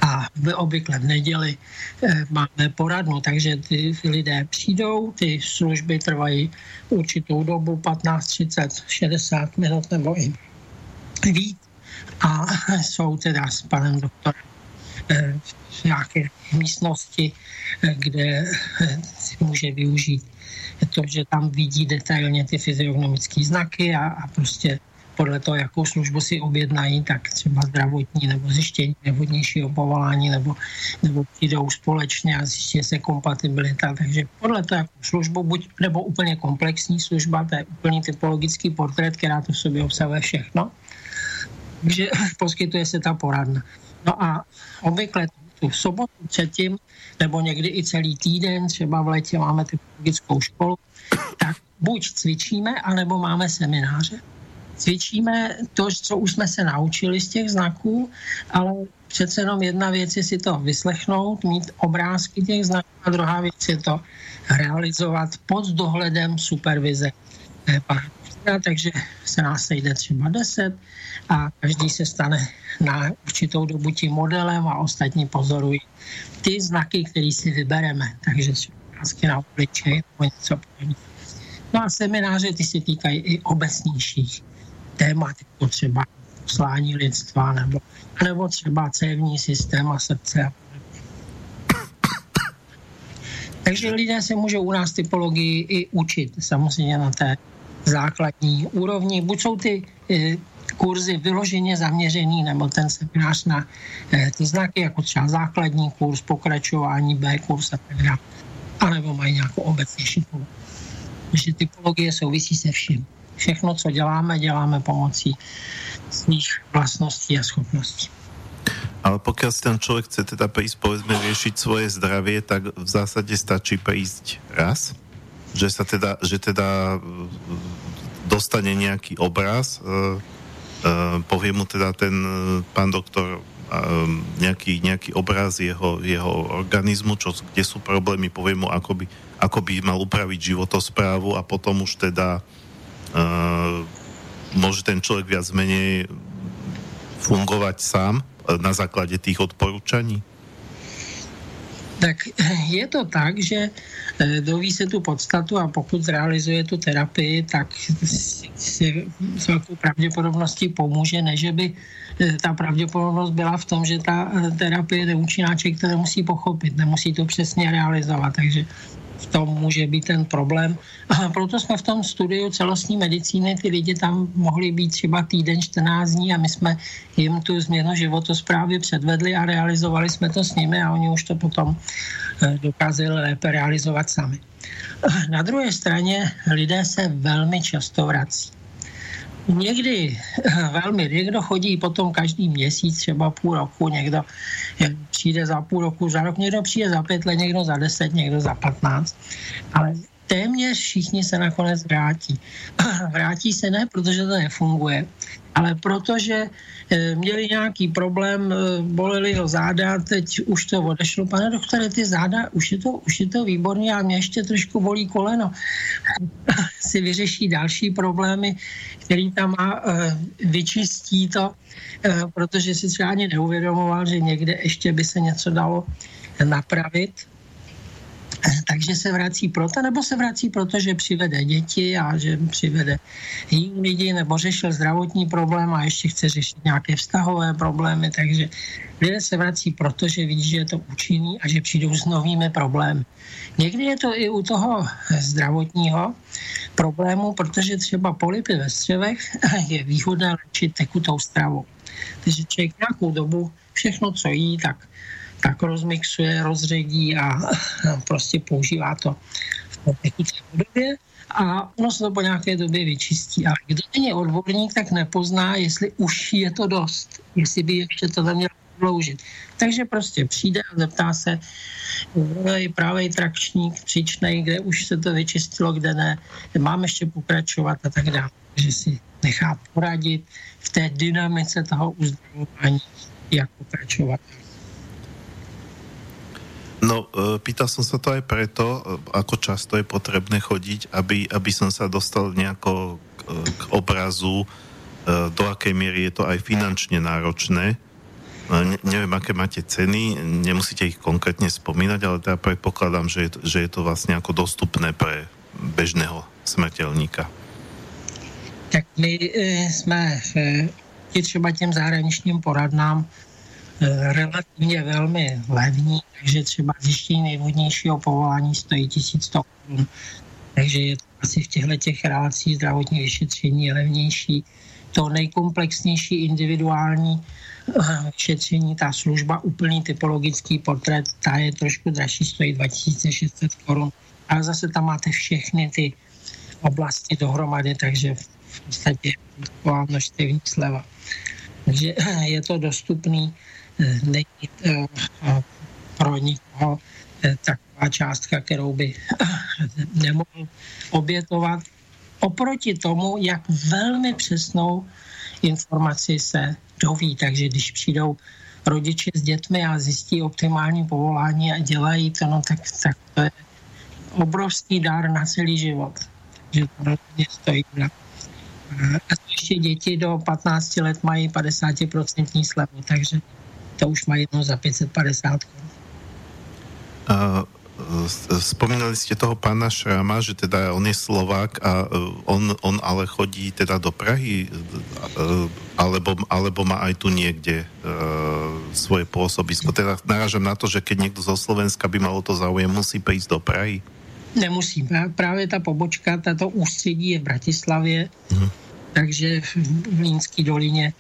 a obvykle v neděli eh, máme poradnu, takže ty lidé přijdou, ty služby trvají určitou dobu, 15, 30, 60 minut nebo i víc. A jsou teda s panem doktorem v nějaké místnosti, kde si může využít to, že tam vidí detailně ty fyziognomické znaky a, a prostě podle toho, jakou službu si objednají, tak třeba zdravotní nebo zjištění nevhodnějšího povolání nebo, nebo přijdou společně a zjistí se kompatibilita. Takže podle toho, jakou službu, buď nebo úplně komplexní služba, to je úplný typologický portrét, která to v sobě obsahuje všechno. Takže poskytuje se ta poradna. No a obvykle tu sobotu předtím, nebo někdy i celý týden, třeba v létě máme typologickou školu, tak buď cvičíme, anebo máme semináře cvičíme to, co už jsme se naučili z těch znaků, ale přece jenom jedna věc je si to vyslechnout, mít obrázky těch znaků a druhá věc je to realizovat pod dohledem supervize takže se nás sejde třeba 10 a každý se stane na určitou dobu tím modelem a ostatní pozorují ty znaky, které si vybereme. Takže obrázky na obličeji nebo něco podobného. No a semináře ty se týkají i obecnějších témat, jako třeba poslání lidstva nebo, nebo třeba cévní systém a srdce. Takže lidé se můžou u nás typologii i učit, samozřejmě na té základní úrovni. Buď jsou ty e, kurzy vyloženě zaměřený, nebo ten seminář na e, ty znaky, jako třeba základní kurz, pokračování, B kurz a tak dále. A nebo mají nějakou obecnější Takže typologie souvisí se vším všechno, co děláme, děláme pomocí svých vlastností a schopností. Ale si ten človek chce teda prísť, povedzme, riešiť svoje zdravie, tak v zásade stačí prísť raz? Že sa teda, že teda e, dostane nejaký obraz, uh, povie mu teda ten uh, pán doktor nejaký, nejaký obraz jeho, jeho organizmu, čo, kde sú problémy, povie mu, ako by, ako by mal upraviť životosprávu a potom už teda uh, môže ten človek viac menej fungovať sám na základe tých odporúčaní? Tak je to tak, že e, doví se tu podstatu a pokud zrealizuje tu terapii, tak si s velkou pravděpodobností pomůže, než by e, ta pravděpodobnost byla v tom, že ta e, terapie je účináček, který musí pochopit, nemusí to přesně realizovat. Takže v tom může být ten problém. A proto jsme v tom studiu celostní medicíny, ty lidi tam mohli být třeba týden, 14 dní a my jsme jim tu změnu životosprávy předvedli a realizovali jsme to s nimi a oni už to potom eh, dokázali lépe realizovat sami. Na druhé straně lidé se velmi často vrací někdy velmi, někdo chodí potom každý měsíc, třeba půl roku, někdo přijde za půl roku, za rok, někdo přijde za pět let, někdo za deset, někdo za patnáct. Ale téměř všichni se nakonec vrátí. vrátí se ne, protože to nefunguje, ale protože eh, měli nějaký problém, eh, boleli ho záda, teď už to odešlo. Pane doktore, ty záda, už je to, už je to výborně, a mě ještě trošku bolí koleno. si vyřeší další problémy, který tam má, eh, vyčistí to, protože si třeba ani neuvědomoval, že někde ještě by se něco dalo napravit takže se vrací proto, nebo se vrací proto, že přivede děti a že přivede jiný lidi, nebo řešil zdravotní problém a ještě chce řešit nějaké vztahové problémy, takže lidé se vrací proto, že vidí, že je to účinný a že přijdou s novými problémy. Někdy je to i u toho zdravotního problému, protože třeba polipy ve střevech je výhodné léčit tekutou stravou. Takže člověk nějakou dobu všechno, co jí, tak tak rozmixuje, rozředí a prostě používá to v té tekuté podobě a ono se to po nějaké době vyčistí. A kdo není odborník, tak nepozná, jestli už je to dost, jestli by ještě to neměl prodloužit. Takže prostě přijde a zeptá se, je právě trakčník, příčnej, kde už se to vyčistilo, kde ne, mám ještě pokračovat a tak dále. Takže si nechá poradit v té dynamice toho uzdravování, jak pokračovat. No, e, pýtal som sa to aj preto, e, ako často je potrebné chodiť, aby, aby som sa dostal nejako k, e, k obrazu, do akej miery je to aj finančne náročné. Ne, neviem, aké máte ceny, nemusíte ich konkrétne spomínať, ale teda predpokladám, že je, že je to vlastne ako dostupné pre bežného smrteľníka. Tak my e, oproti třeba těm zahraničním poradnám relativně velmi levní, takže třeba zjištění nejvhodnějšího povolání stojí 1100 korun. Takže je to asi v těchto těch relacích zdravotní vyšetření je levnější. To nejkomplexnější individuální eh, vyšetření, ta služba, úplný typologický portrét, ta je trošku dražší, stojí 2600 korun. Ale zase tam máte všechny ty oblasti dohromady, takže v podstatě taková množstevní sleva. Takže eh, je to dostupný, eh, není pro nikoho taková částka, kterou by nemohl obětovat. Oproti tomu, jak velmi přesnou informaci se doví. Takže když přijdou rodiče s dětmi a zjistí optimální povolání a dělají to, no tak, tak to je obrovský dár na celý život. Takže to rozhodně stojí A ještě děti do 15 let mají 50% slevu, takže to už mají jedno za 550 korun. Uh spomínali ste toho pána Šrama, že teda on je Slovák a on, on ale chodí teda do Prahy alebo, alebo má aj tu niekde uh, svoje pôsobisko. Teda narážam na to, že keď niekto zo Slovenska by malo to záujem, musí prísť do Prahy? Nemusí. Právě ta pobočka, tato ústředí je v Bratislavě, hmm. takže v Línské dolině,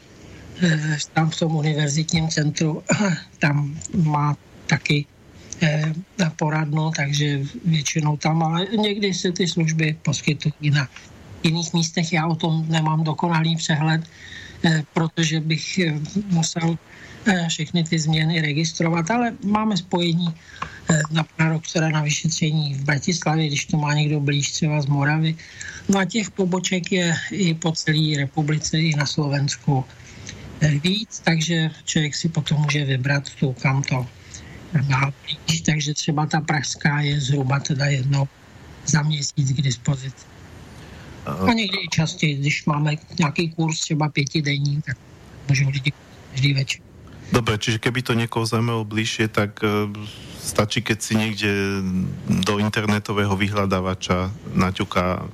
tam v tom univerzitním centru, tam má taky Eh, poradnu, takže většinou tam, ale někdy se ty služby poskytují na jiných místech. Já o tom nemám dokonalý přehled, eh, protože bych eh, musel všechny ty změny registrovat, ale máme spojení na pana doktora na vyšetření v Bratislavě, když to má někdo blíž třeba z Moravy. No a těch poboček je i po celé republice, i na Slovensku víc, takže člověk si potom může vybrat tu, kam to dál blíž, takže třeba ta pražská je zhruba teda jedno za měsíc k dispozici. A někdy i častěji, když máme nějaký kurz třeba pětidenní, tak můžou lidi každý večer. Dobre, čiže keby to niekoho zaujímalo bližšie, tak uh, stačí, keď si niekde do internetového vyhľadávača naťuká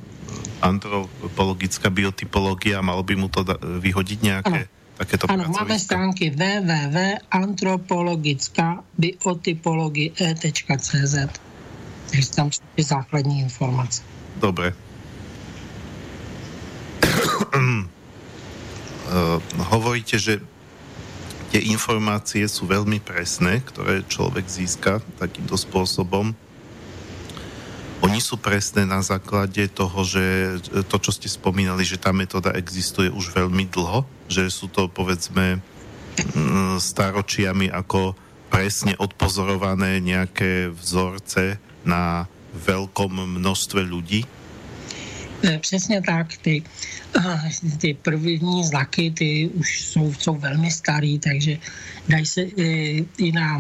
antropologická biotypológia, malo by mu to da- vyhodiť nejaké ano takéto Ano, máme stránky www.antropologická-biotypologie.cz Takže tam jsou ty základní informace. Dobre. uh, hovoríte, že tie informácie sú veľmi presné, ktoré človek získa takýmto spôsobom oni sú presné na základe toho, že to, čo ste spomínali, že tá metóda existuje už veľmi dlho, že sú to povedzme mm, staročiami ako presne odpozorované nejaké vzorce na veľkom množstve ľudí? E, přesně tak, ty, ty první znaky, ty už jsou, jsou velmi starý, takže dají se i, i na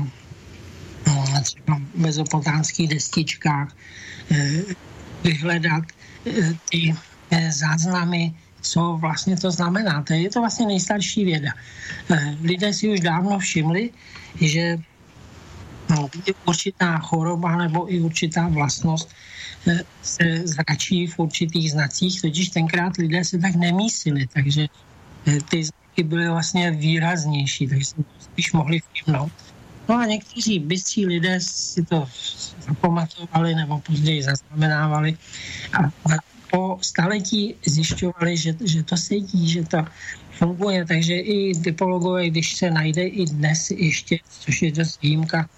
no, třeba mezopotánských destičkách vyhledat eh, ty eh, záznamy, co vlastně to znamená. To je to vlastně nejstarší věda. Lidé si už dávno všimli, že no, určitá choroba nebo i určitá vlastnost se zračí v určitých znacích, totiž tenkrát lidé se tak nemísili, takže ty znaky byly vlastně výraznější, takže to spíš mohli všimnout. No a někteří bystří lidé si to zapamatovali nebo později zaznamenávali a po staletí zjišťovali, že, že to sedí, že to funguje, takže i typologové, když se najde i dnes ještě, což je dost výjimka,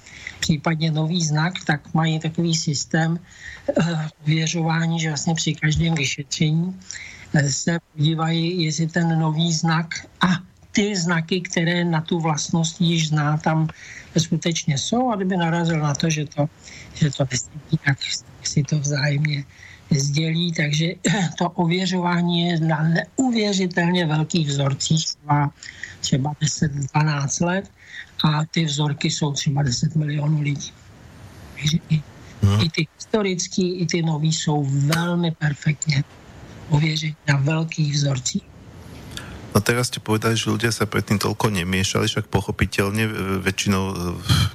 případně nový znak, tak mají takový systém uh, věřování, že vlastně při každém vyšetření uh, se podívají, jestli ten nový znak a ty znaky, které na tu vlastnost již zná, tam skutečně jsou a kdyby narazil na to, že to, že to nesedí, tak si to vzájemně sdělí, takže to ověřování je na neuvěřitelně velkých vzorcích, třeba, třeba 10-12 let a ty vzorky jsou třeba 10 milionů lidí. Takže i, hmm. i ty historický, i ty nový jsou velmi perfektně ověření na velkých vzorcích. No teraz ste povedali, že ľudia sa predtým toľko nemiešali, však pochopiteľne e, väčšinou e,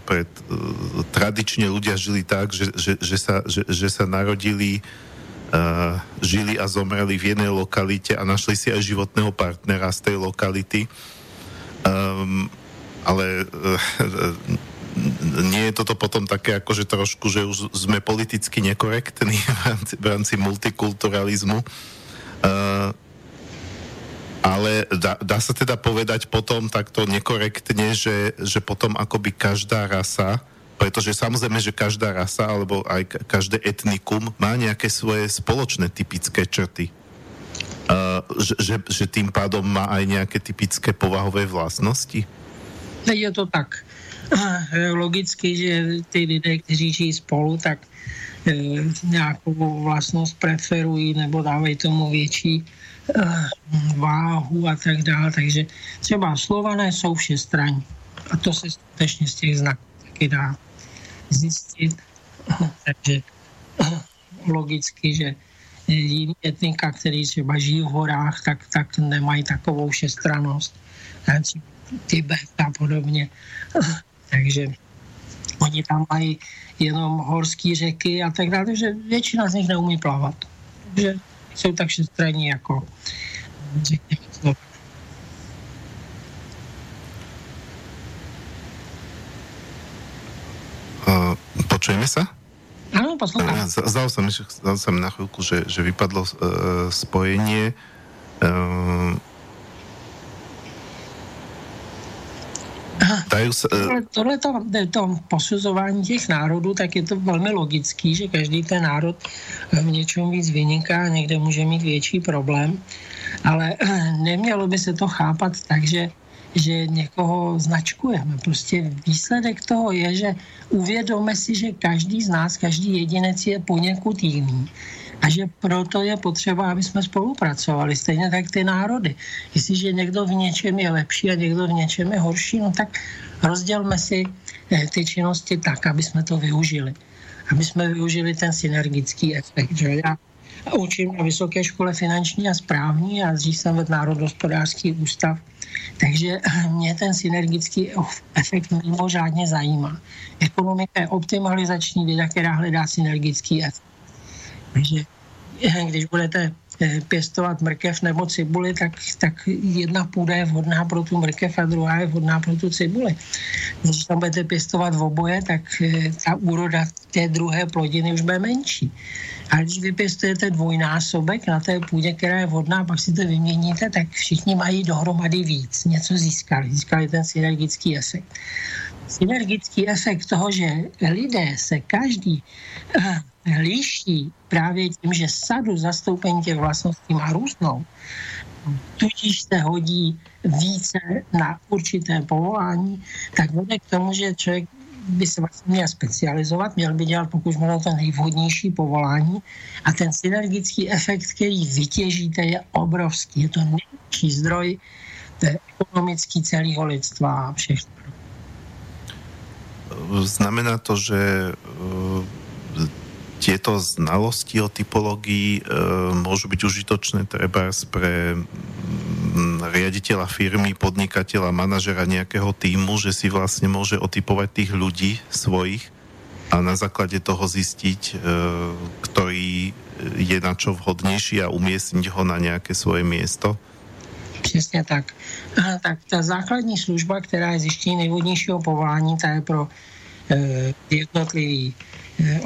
pred, uh, tradične ľudia žili tak, že, že, že, sa, že, že sa narodili žili a zomreli v jednej lokalite a našli si aj životného partnera z tej lokality. Um, ale uh, nie je toto potom také ako, že trošku, že už sme politicky nekorektní v rámci, v rámci multikulturalizmu. Uh, ale dá, dá sa teda povedať potom takto nekorektne, že, že potom akoby každá rasa, pretože samozrejme, že každá rasa alebo aj každé etnikum má nejaké svoje spoločné typické črty. Uh, že, že, že tým pádom má aj nejaké typické povahové vlastnosti? Je to tak. Logicky, že ty lidé, kteří žijí spolu, tak e, nějakou vlastnost preferují nebo dávají tomu větší váhu a tak dále. Takže třeba slované jsou všestraní. A to se skutečně z těch znaků taky dá zjistit. Takže eh, logicky, že jiný etnika, který třeba žijí v horách, tak, tak nemají takovou všestranost. Tibet a podobně. Takže oni tam mají jenom horské řeky a tak dále, takže většina z nich neumí plavat. Takže jsou tak jako řekněme to. Uh, počujeme sa? Áno, poslúcham. Zdal som, zdal som na chvíľku, že, že vypadlo uh, spojenie. Uh, Dajú sa, uh... Tohle to, to posuzování těch národů, tak je to velmi logický, že každý ten národ v něčem víc vyniká, někde může mít větší problém, ale nemělo by se to chápat tak, že že někoho značkujeme. Prostě výsledek toho je, že uvědomíme si, že každý z nás, každý jedinec je poněkud jiný a že proto je potřeba, aby jsme spolupracovali. Stejně tak ty národy. Jestliže někdo v něčem je lepší a někdo v něčem je horší, no tak rozdělme si eh, ty činnosti tak, aby jsme to využili. Aby jsme využili ten synergický efekt. Že? Já učím na Vysoké škole finanční a správní a dřív jsem vedl Národohospodářský ústav, takže mě ten synergický efekt mimořádně zajímá. Ekonomika je optimalizační věda, která hledá synergický efekt. Takže když budete eh, pěstovat mrkev nebo cibuli, tak, tak jedna půda je vhodná pro tu mrkev a druhá je vhodná pro tu cibuli. Když tam budete pěstovat v oboje, tak eh, ta úroda té druhé plodiny už bude menší. A když vypěstujete dvojnásobek na té půdě, která je vhodná, pak si to vyměníte, tak všichni mají dohromady víc. Něco získali. Získali ten synergický efekt. Synergický efekt toho, že lidé se každý liší právě tím, že sadu zastoupení těch vlastností má různou, tudíž se hodí více na určité povolání, tak vede k tomu, že člověk by se vlastně měl specializovat, měl by dělat pokud možno to nejvhodnější povolání a ten synergický efekt, který vytěžíte, je obrovský. Je to největší zdroj ekonomický celého lidstva a všechno. Znamená to, že tieto znalosti o typológii e, môžu byť užitočné treba pre mm, riaditeľa firmy, podnikateľa, manažera nejakého týmu, že si vlastne môže otypovať tých ľudí svojich a na základe toho zistiť, e, ktorý je na čo vhodnější a umiestniť ho na nějaké svoje miesto? Přesně tak. A, tak ta základní služba, která je zjištění nejvhodnějšího povolání, ta je pro e, jednotlivý e,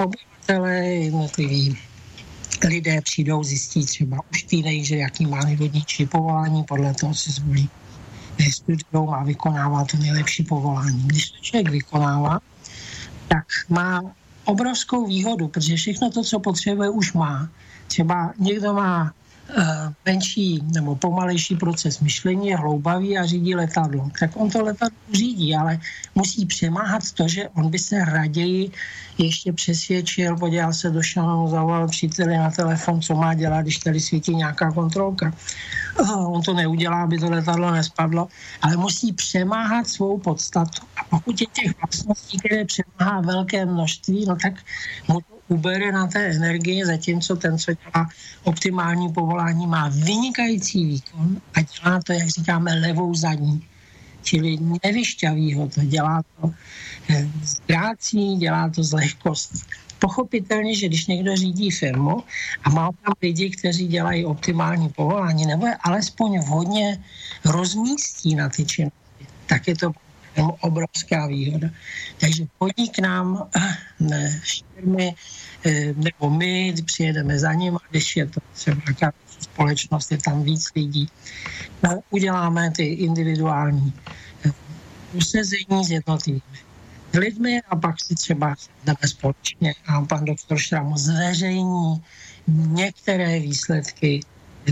celé jednotliví lidé přijdou, zjistí třeba už teenager, jaký má nejvhodnější povolání, podle toho si zvolí studium a vykonává to nejlepší povolání. Když to člověk vykonává, tak má obrovskou výhodu, protože všechno to, co potřebuje, už má. Třeba někdo má menší nebo pomalejší proces myšlení, je hloubavý a řídí letadlo. Tak on to letadlo řídí, ale musí přemáhat to, že on by se raději ještě přesvědčil, podíval se do šanonu, zavolal příteli na telefon, co má dělat, když tady svítí nějaká kontrolka. Eh, on to neudělá, aby to letadlo nespadlo, ale musí přemáhat svou podstatu. A pokud je těch vlastností, které přemáhá velké množství, no tak mu to ubere na té energii, zatímco ten, co dělá optimální povolání, má vynikající výkon a dělá to, jak říkáme, levou zadní. Čili nevyšťaví ho to, dělá to eh, ztrácí, dělá to z lehkosti. pochopitelně, že když někdo řídí firmu a má tam lidi, kteří dělají optimální povolání, nebo je alespoň vhodně rozmístí na ty činnosti, tak je to obrovská výhoda. Takže chodí k nám ne, firmy, eh, nebo my přijedeme za ním, a když je to třeba nějaká společnost, je tam víc lidí, no, uděláme ty individuální eh, usezení s jednotlivými lidmi a pak si třeba jdeme společně a pan doktor Šram zveřejní některé výsledky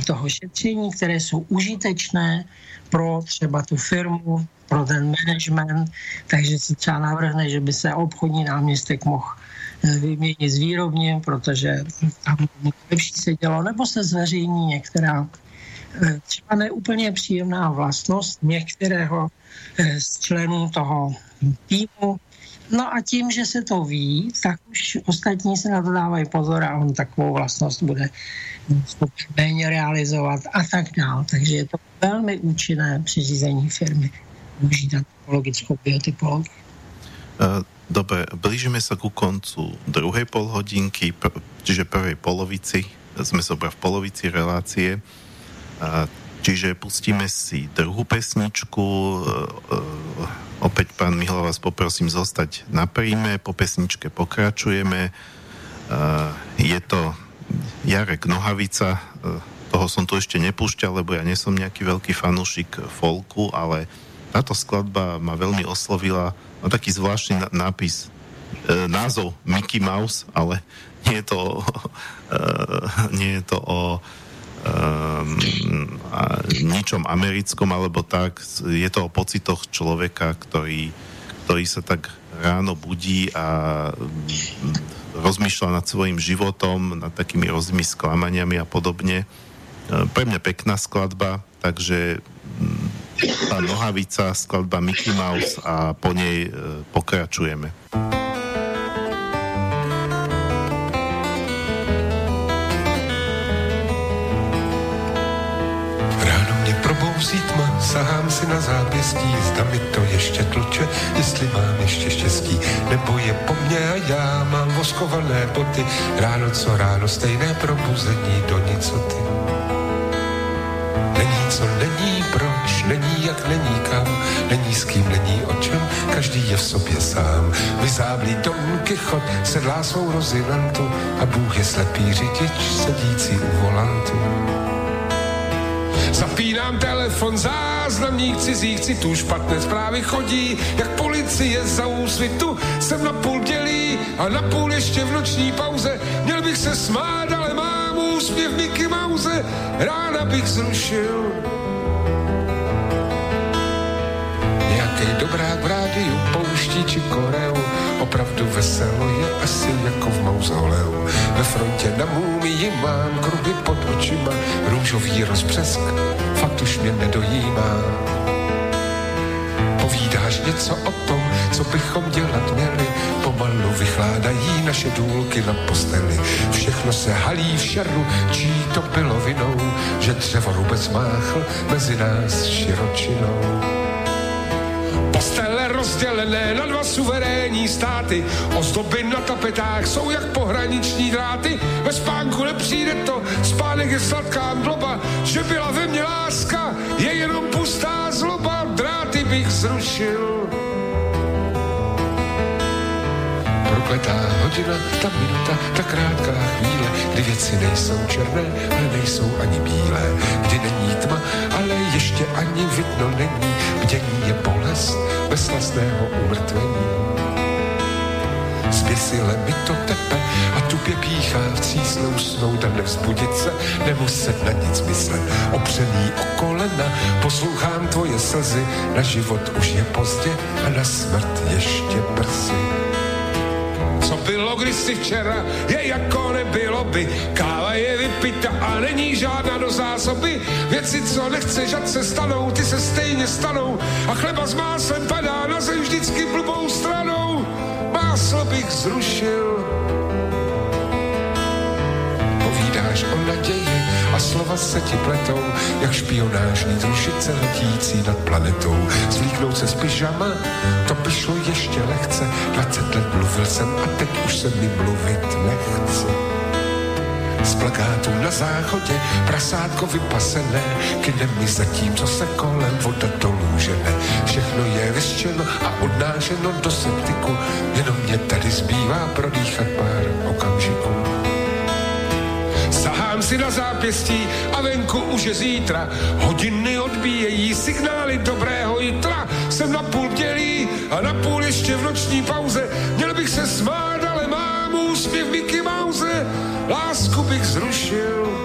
toho šetření, které jsou užitečné pro třeba tu firmu, pro ten management, takže se třeba navrhne, že by se obchodní náměstek mohl vyměnit s výrobním, protože tam lepší se dělo, nebo se zveřejní některá eh, třeba neúplně příjemná vlastnost některého eh, z členů toho týmu, No a tím, že se to ví, tak už ostatní se na to dávají pozor a on takovou vlastnost bude méně realizovat a tak dále. Takže je to velmi účinné při řízení firmy využít typologickou biotypologii. Eh, dobre, blížime sa ku koncu druhej polhodinky, čiže prvej polovici, sme sobra v polovici relácie, čiže pustíme si druhú pesničku, eh, eh, Opäť, pán Mihla, vás poprosím zostať na príjme, po pesničke pokračujeme. Je to Jarek Nohavica, toho som tu ešte nepúšťal, lebo ja nie som nejaký veľký fanúšik folku, ale táto skladba ma veľmi oslovila. Má taký zvláštny nápis, e, názov Mickey Mouse, ale nie je to, e, nie je to o um, ničom americkom alebo tak. Je to o pocitoch človeka, ktorý, ktorý sa tak ráno budí a mm, rozmýšľa nad svojim životom, nad takými rôznymi sklamaniami a podobne. E, pre mňa pekná skladba, takže tá nohavica, skladba Mickey Mouse a po nej e, pokračujeme. probouzí tma, sahám si na zápěstí, zda mi to ještě tluče, jestli mám ještě štěstí, nebo je po mně a já mám voskované boty, ráno co ráno stejné probuzení do nicoty. Není co není, proč, není jak není kam, není s kým, není o čem, každý je v sobě sám. Vyzáblý Don Kichot sedlá svou rozinantu a Bůh je slepý řidič sedící u volantu. Zapínám telefon, záznamník cizích citů, špatné zprávy chodí, jak policie za úsvitu. Jsem na půl dělí a na půl ještě v noční pauze. Měl bych se smát, úsměv Mickey Mouse, ráda bych zrušil. Nějaký dobrák v rádiu pouští či koreu, opravdu veselo je asi jako v mauzoleu. Ve frontě na múmii mám kruhy pod očima, růžový rozpřesk, fakt už mě nedojímá. Povídáš něco o tom, co bychom dělat měli, pomalu vychládají naše důlky na posteli. Všechno se halí v šeru, čí to bylo vinou, že dřevo rubec máchl mezi nás širočinou. Postele rozdělené na dva suverénní státy, ozdoby na tapetách jsou jak pohraniční dráty, ve spánku nepřijde to, spánek je sladká mdloba, že byla ve mně láska, je jenom pustá zloba, dráty bych zrušil. Prokletá hodina, ta minuta, ta krátká chvíle, kdy věci nejsou černé, ale nejsou ani bílé, kdy není tma, ale ještě ani vidno není, bdění je bolest bez vlastného umrtvení. Zběsile mi to tepe tupě píchá v císnou snout a nevzbudit se, nemuset na nic myslet. Opřený o kolena, poslouchám tvoje slzy, na život už je pozdě a na smrt ještě brzy co bylo kdysi včera, je jako nebylo by. Káva je vypita a není žádná do zásoby. Věci, co nechceš, ať se stanou, ty se stejně stanou. A chleba s máslem padá na zem vždycky blbou stranou. Máslo bych zrušil. Naději, a slova se ti pletou, jak špionážní družice letící nad planetou. Zvlíknout se z pyžama, to by šlo ještě lehce, 20 let mluvil jsem a teď už se mi mluvit nechce z plakátů na záchodě, prasátko vypasené, kynem mi zatím, co se kolem voda dolů žene. Všechno je vyštěno a odnášeno do septiku, jenom mě tady zbývá prodýchat pár okamžiků. Sahám si na zápěstí a venku už je zítra. Hodiny odbíjejí signály dobrého jitra. Jsem na půl dělí a na půl ještě v noční pauze. Měl bych se smát, ale mám úsměv Mickey Mouse lásku bych zrušil.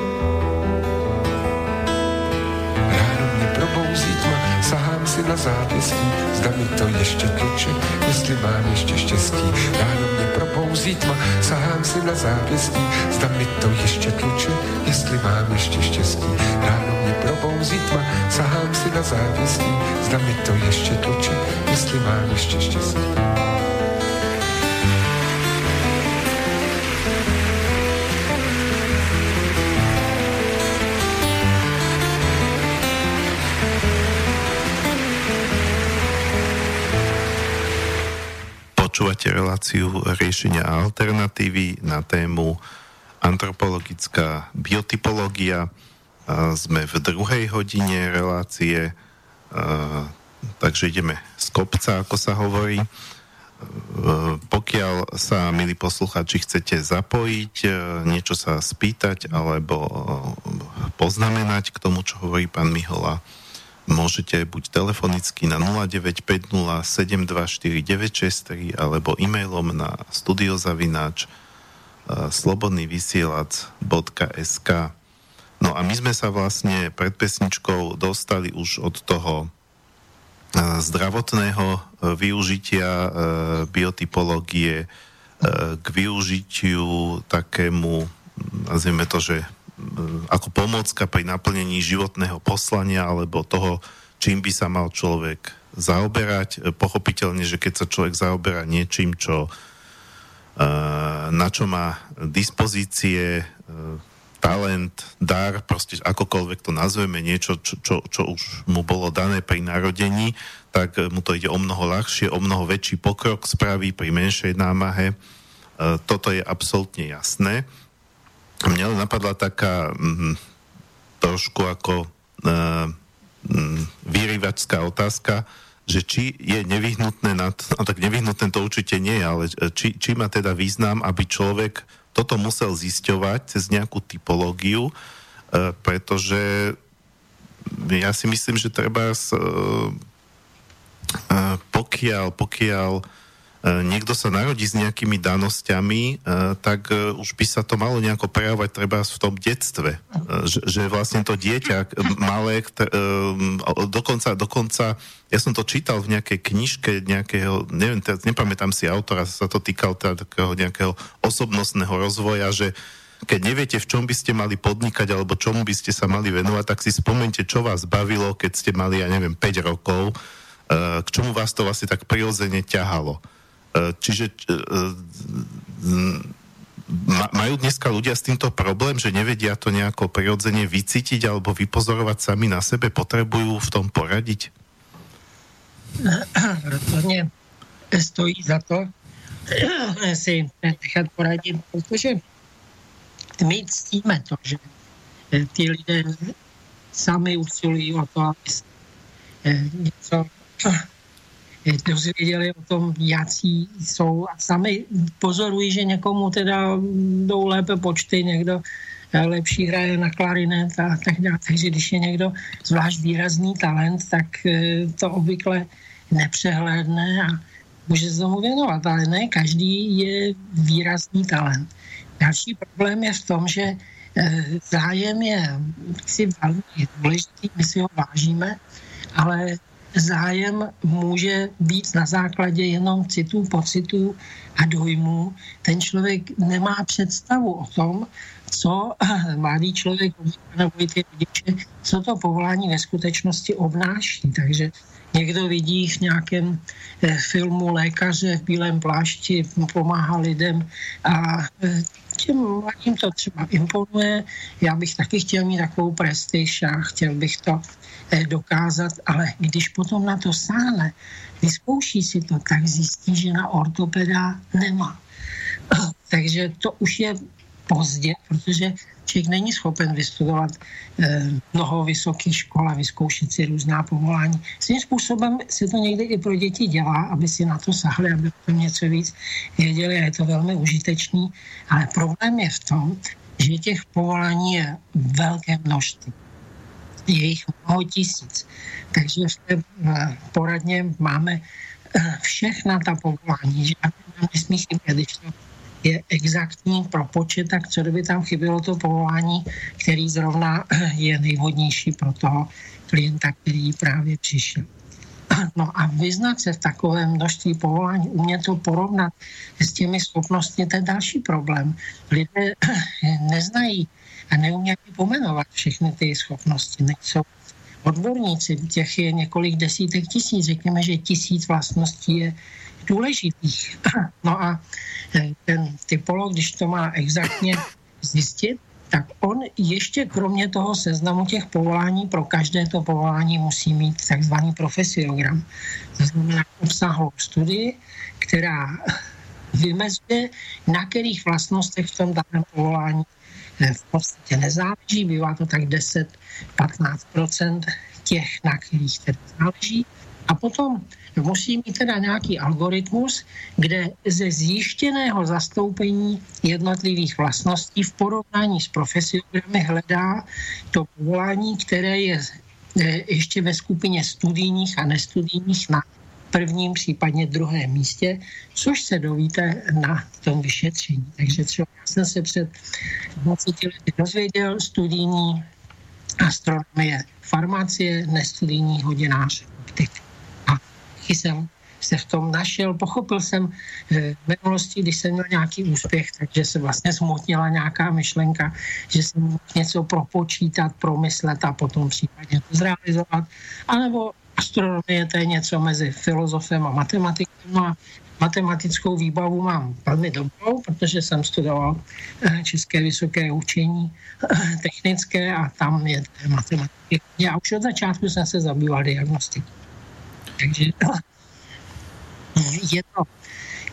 Si na zápěstí, zda mi to ještě tluče, jestli mám ještě štěstí. Ráno mě probouzí tma, sahám si na zápěstí, zda mi to ještě tluče, jestli mám ještě štěstí. Ráno mě probouzí tma, sahám si na zápěstí, zda mi to ještě tluče, jestli mám ještě štěstí. Reláciu riešenia a alternatívy na tému antropologická biotypológia. Sme v druhej hodine relácie, takže ideme z kopca, ako sa hovorí. Pokiaľ sa, milí posluchači, chcete zapojiť, niečo sa spýtať alebo poznamenať k tomu, čo hovorí pán Mihola, môžete buď telefonicky na 0950724963 alebo e-mailom na studiozavináč slobodnývysielac.sk No a my sme sa vlastne pred pesničkou dostali už od toho zdravotného využitia biotypológie k využitiu takému, nazvime to, že ako pomocka pri naplnení životného poslania alebo toho, čím by sa mal človek zaoberať. Pochopiteľne, že keď sa človek zaoberá niečím, čo, na čo má dispozície, talent, dar, proste akokoľvek to nazveme, niečo, čo, čo, čo už mu bolo dané pri narodení, tak mu to ide o mnoho ľahšie, o mnoho väčší pokrok spraví pri menšej námahe. Toto je absolútne jasné. Mňa napadla taká mm, trošku ako uh, mm, vyrývačská otázka, že či je nevyhnutné, na to, no tak nevyhnutné to určite nie ale či, či má teda význam, aby človek toto musel zisťovať cez nejakú typológiu, uh, pretože ja si myslím, že treba uh, uh, pokiaľ, pokiaľ E, niekto sa narodí s nejakými danosťami, e, tak e, už by sa to malo nejako prejavovať treba v tom detstve. Že, vlastne to dieťa malé, dokonca, dokonca, ja som to čítal v nejakej knižke nejakého, neviem, nepamätám si autora, sa to týkal teda takého nejakého osobnostného rozvoja, že keď neviete, v čom by ste mali podnikať alebo čomu by ste sa mali venovať, tak si spomente, čo vás bavilo, keď ste mali, ja neviem, 5 rokov, k čomu vás to vlastne tak prirodzene ťahalo. E, čiže e, majú dneska ľudia s týmto problém, že nevedia to nejako prirodzene vycítiť alebo vypozorovať sami na sebe? Potrebujú v tom poradiť? Rozhodně stojí za to si nechat poradit, protože my ctíme to, že ty lidé sami usilují o to, aby se něco dozvěděli o tom, jaký jsou a sami pozorují, že někomu teda jdou lépe počty, někdo eh, lepší hraje na klarinet a tak dále. Takže když je někdo zvlášť výrazný talent, tak eh, to obvykle nepřehlédne a může se tomu věnovat, ale ne každý je výrazný talent. Další problém je v tom, že eh, zájem je si velmi důležitý, my si ho vážíme, ale zájem může být na základě jenom citů, pocitů a dojmů. Ten člověk nemá představu o tom, co mladý člověk nebo i ty rodiče, co to povolání ve skutečnosti obnáší. Takže někdo vidí v nějakém eh, filmu lékaře v bílém plášti, pomáhá lidem a eh, těm mladým to třeba imponuje. Já bych taky chtěl mít takovou prestiž a chtěl bych to eh, dokázat, ale když potom na to sáhne, vyzkouší si to, tak zjistí, že na ortopeda nemá. Takže to už je pozdě, protože člověk není schopen vystudovat eh, mnoho vysokých škol a vyzkoušet si různá povolání. Svým způsobem se to někdy i pro děti dělá, aby si na to sahli, aby to něco víc věděli a je to velmi užitečný. Ale problém je v tom, že těch povolání je velké množství. Je jich mnoho tisíc. Takže v té eh, poradně máme eh, všechna ta povolání, žádné nesmí chybět, když to je exaktní propočet, tak co kdyby tam chybělo to povolání, který zrovna je nejvhodnější pro toho klienta, který právě přišel. No a vyznat se v takovém množství povolání, umět to porovnat s těmi schopnostmi, to je další problém. Lidé neznají a neumějí pomenovat všechny ty schopnosti. Nejsou odborníci, těch je několik desítek tisíc, řekněme, že tisíc vlastností je důležitých. No a eh, ten typolog, když to má exaktně zjistit, tak on ještě kromě toho seznamu těch povolání pro každé to povolání musí mít takzvaný profesiogram. To znamená obsahlou studii, která vymezuje, na kterých vlastnostech v tom daném povolání eh, v podstatě nezáleží. Bývá to tak 10-15% těch, na kterých tedy záleží. A potom musí mít teda nějaký algoritmus, kde ze zjištěného zastoupení jednotlivých vlastností v porovnání s profesiogramy hledá to povolání, které je e, ještě ve skupině studijních a nestudijních na prvním, případně druhém místě, což se dovíte na tom vyšetření. Takže třeba já jsem se před 20 lety dozvěděl studijní astronomie, farmacie, nestudijní hodinář, taky jsem se v tom našel. Pochopil jsem eh, v minulosti, když jsem měl nějaký úspěch, takže se vlastně smutnila nějaká myšlenka, že jsem mohl něco propočítat, promyslet a potom případně to zrealizovat. A nebo astronomie to je něco mezi filozofem a matematikem. A matematickou výbavu mám velmi dobrou, protože jsem studoval eh, České vysoké učení eh, technické a tam je matematiky. Já už od začátku jsem se zabýval diagnostikou. Takže je to,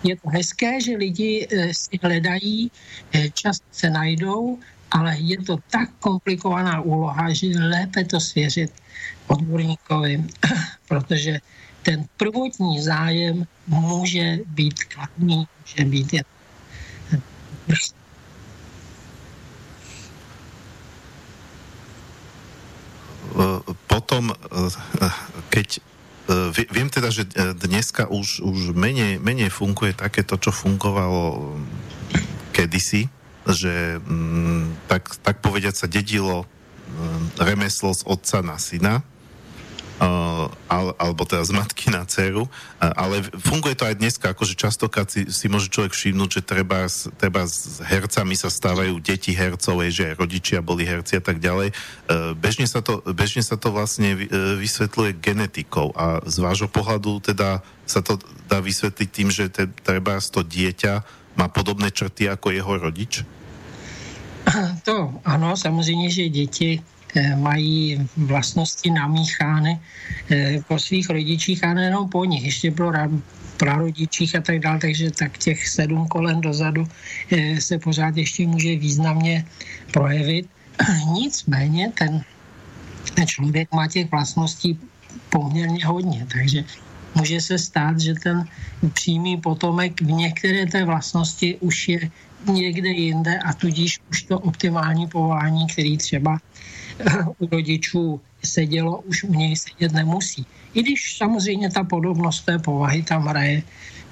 je to hezké, že lidi eh, si hledají, eh, často se najdou, ale je to tak komplikovaná úloha, že lépe to svěřit odborníkovi, protože ten prvotní zájem může být kladný, může být jen Potom, keď viem teda, že e, dneska už, už menej, menej funguje takéto, čo fungovalo kedysi, že mm, tak, tak povediať sa dedilo mm, remeslo z otca na syna alebo teda z matky na dceru, ale funguje to aj dneska, akože častokrát si, si môže človek všimnúť, že treba, treba s hercami sa stávajú deti hercov, že aj rodičia boli herci a tak ďalej. E, bežne sa to, bežne sa to vlastne vysvetľuje genetikou a z vášho pohľadu teda sa to dá vysvetliť tým, že te, treba to dieťa má podobné črty ako jeho rodič? To ano, samozřejmě, že děti Eh, mají vlastnosti namíchány eh, po svých rodičích a nejenom po nich, ještě pro prarodičích a tak dále, takže tak těch sedm kolen dozadu eh, se pořád ještě může významně projevit. Nicméně ten, ten člověk má těch vlastností poměrně hodně, takže může se stát, že ten přímý potomek v některé té vlastnosti už je někde jinde a tudíž už to optimální povolání, který třeba u rodičů sedělo, už u něj sedět nemusí. I když samozřejmě ta podobnost té povahy tam hraje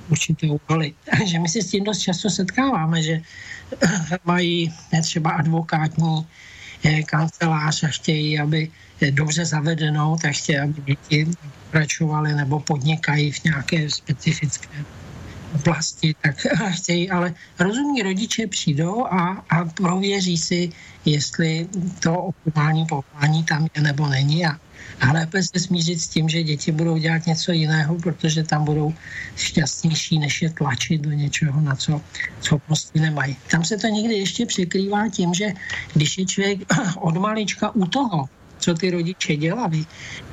určitou roli. Takže my si s tím dost často setkáváme, že mají třeba advokátní eh, kancelář a chtějí, aby dobře zavedenou, tak chtějí, aby děti pokračovali nebo podnikají v nějaké specifické oblasti, tak chtějí, ale rozumní rodiče přijdou a, a prověří si, jestli to optimální povolání tam je nebo není a, a lépe se smířit s tím, že děti budou dělat něco jiného, protože tam budou šťastnější, než je tlačit do něčeho, na co schopnosti nemají. Tam se to někdy ještě překrývá tím, že když je člověk od malička u toho, co ty rodiče dělali,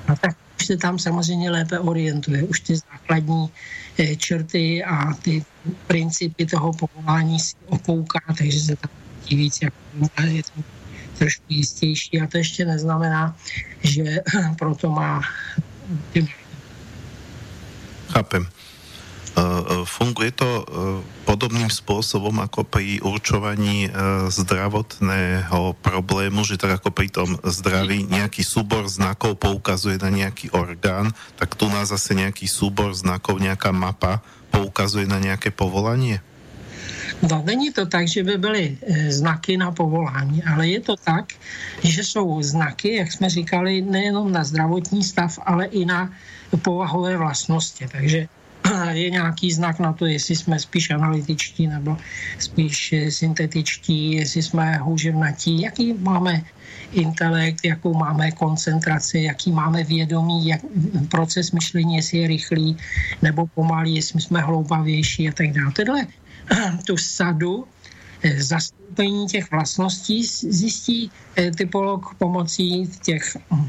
no tak už se tam samozřejmě lépe orientuje. Už ty základní eh, črty a ty principy toho povolání si okouká, takže se tam víc jako je to trošku jistější a to ještě neznamená, že proto má Chápem. Eh, eh, funguje to eh, podobným spôsobom ako pri určovaní zdravotného problému, že tak ako pri tom zdraví nejaký súbor znakov poukazuje na nejaký orgán, tak tu nás zase nejaký súbor znakov, nejaká mapa poukazuje na nejaké povolanie? No, není to tak, že by byly znaky na povolání, ale je to tak, že jsou znaky, jak jsme říkali, nejenom na zdravotní stav, ale i na povahové vlastnosti. Takže je nějaký znak na to, jestli jsme spíš analytičtí nebo spíš syntetičtí, jestli jsme houževnatí, jaký máme intelekt, jakou máme koncentraci, jaký máme vědomí, jak proces myšlení, jestli je rychlý nebo pomalý, jestli jsme hloubavější a tak dále. Tohle tu sadu eh, zastoupení těch vlastností zjistí eh, typolog pomocí těch hm,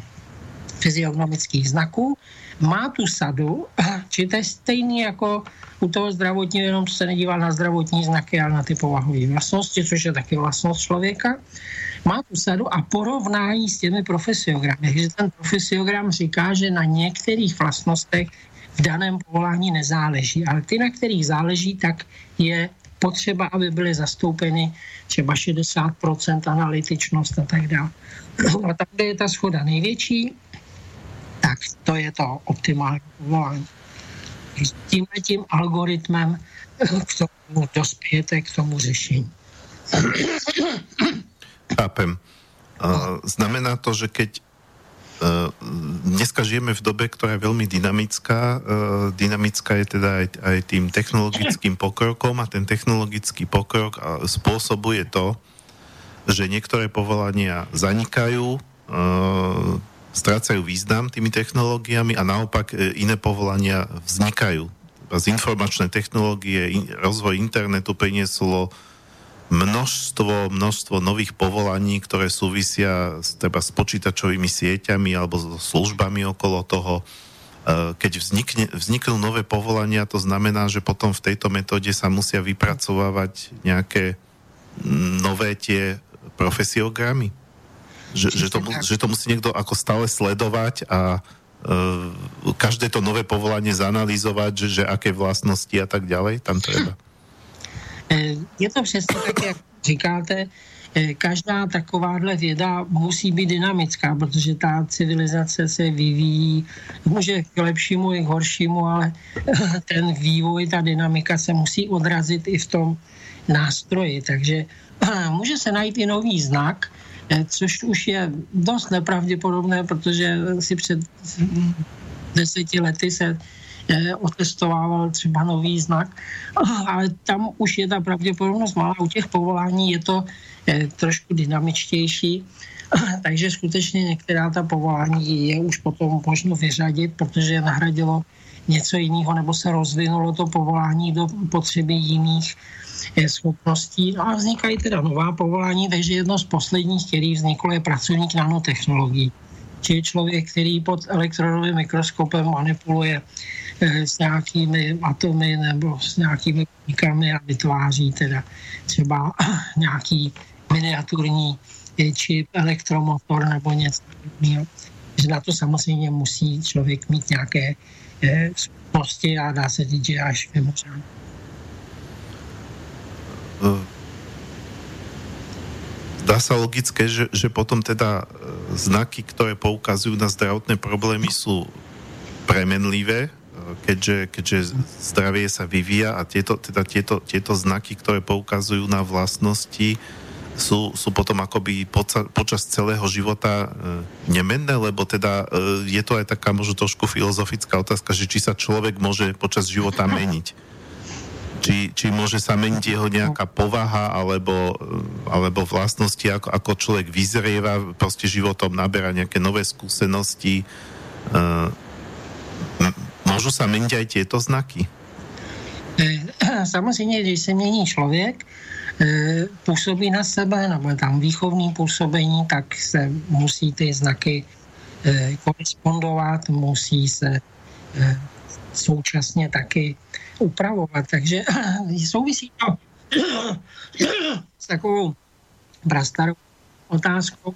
fyziognomických znaků má tu sadu, či to je stejný jako u toho zdravotního, jenom se nedíval na zdravotní znaky, ale na ty povahové vlastnosti, což je taky vlastnost člověka. Má tu sadu a porovnání s těmi profesiogramy. Takže ten profesiogram říká, že na některých vlastnostech v daném povolání nezáleží, ale ty, na kterých záleží, tak je potřeba, aby byly zastoupeny třeba 60% analytičnost a tak dále. A tam, kde je ta schoda největší, tak to je to optimální povolání. Tímhle tím algoritmem k tomu dospějete k tomu řešení. Chápem. Znamená to, že keď dneska žijeme v dobe, ktorá je veľmi dynamická. Dynamická je teda aj, aj tým technologickým pokrokom a ten technologický pokrok spôsobuje to, že niektoré povolania zanikajú, strácajú význam tými technológiami a naopak e, iné povolania vznikajú. Z informačné technológie, rozvoj internetu prinieslo množstvo, množstvo nových povolaní, ktoré súvisia s, teda s počítačovými sieťami alebo so službami okolo toho. E, keď vznikne, vzniknú nové povolania, to znamená, že potom v tejto metóde sa musia vypracovávať nejaké nové tie profesiogramy? Že, že, to, že to musí niekto ako stále sledovať a uh, každé to nové povolanie zanalýzovať, že, že aké vlastnosti a tak ďalej tam treba. E, je to přesně tak, jak říkáte, e, každá takováhle věda musí být dynamická, protože ta civilizace se vyvíjí, může k lepšímu i k horšímu, ale ten vývoj, ta dynamika se musí odrazit i v tom nástroji. Takže může se najít i nový znak, což už je dost nepravděpodobné, protože si před deseti lety se eh, otestovával třeba nový znak, ale tam už je ta pravděpodobnost malá. U těch povolání je to eh, trošku dynamičtější, takže skutečně některá ta povolání je už potom možno vyřadit, protože je nahradilo něco jiného, nebo se rozvinulo to povolání do potřeby jiných schopností. No a vznikají teda nová povolání, takže jedno z posledních, který vzniklo, je pracovník nanotechnologií. Čili člověk, který pod elektrodovým mikroskopem manipuluje eh, s nějakými atomy nebo s nějakými buňkami a vytváří teda třeba nějaký miniaturní eh, čip, elektromotor nebo něco podobného. Že na to samozřejmě musí člověk mít nějaké eh, schopnosti a dá se říct, že až mimořádně. Dá sa logické, že, že potom teda e, znaky, ktoré poukazujú na zdravotné problémy sú premenlivé, e, keďže, keďže zdravie sa vyvíja a tieto, teda tieto, tieto znaky, ktoré poukazujú na vlastnosti, sú, sú potom akoby poca, počas celého života e, nemenné, lebo teda e, je to aj taká možno trošku filozofická otázka, že či sa človek môže počas života meniť. Či, či môže sa meniť jeho nejaká povaha alebo, alebo vlastnosti, ako, ako človek vyzrieva, proste životom naberá nejaké nové skúsenosti. Uh, môžu sa meniť aj tieto znaky? Samozřejmě, když se mění člověk, působí na sebe, nebo tam výchovní působení, tak se musí ty znaky korespondovat, musí se současně taky upravovat. Takže souvisí to s takovou prastarou otázkou,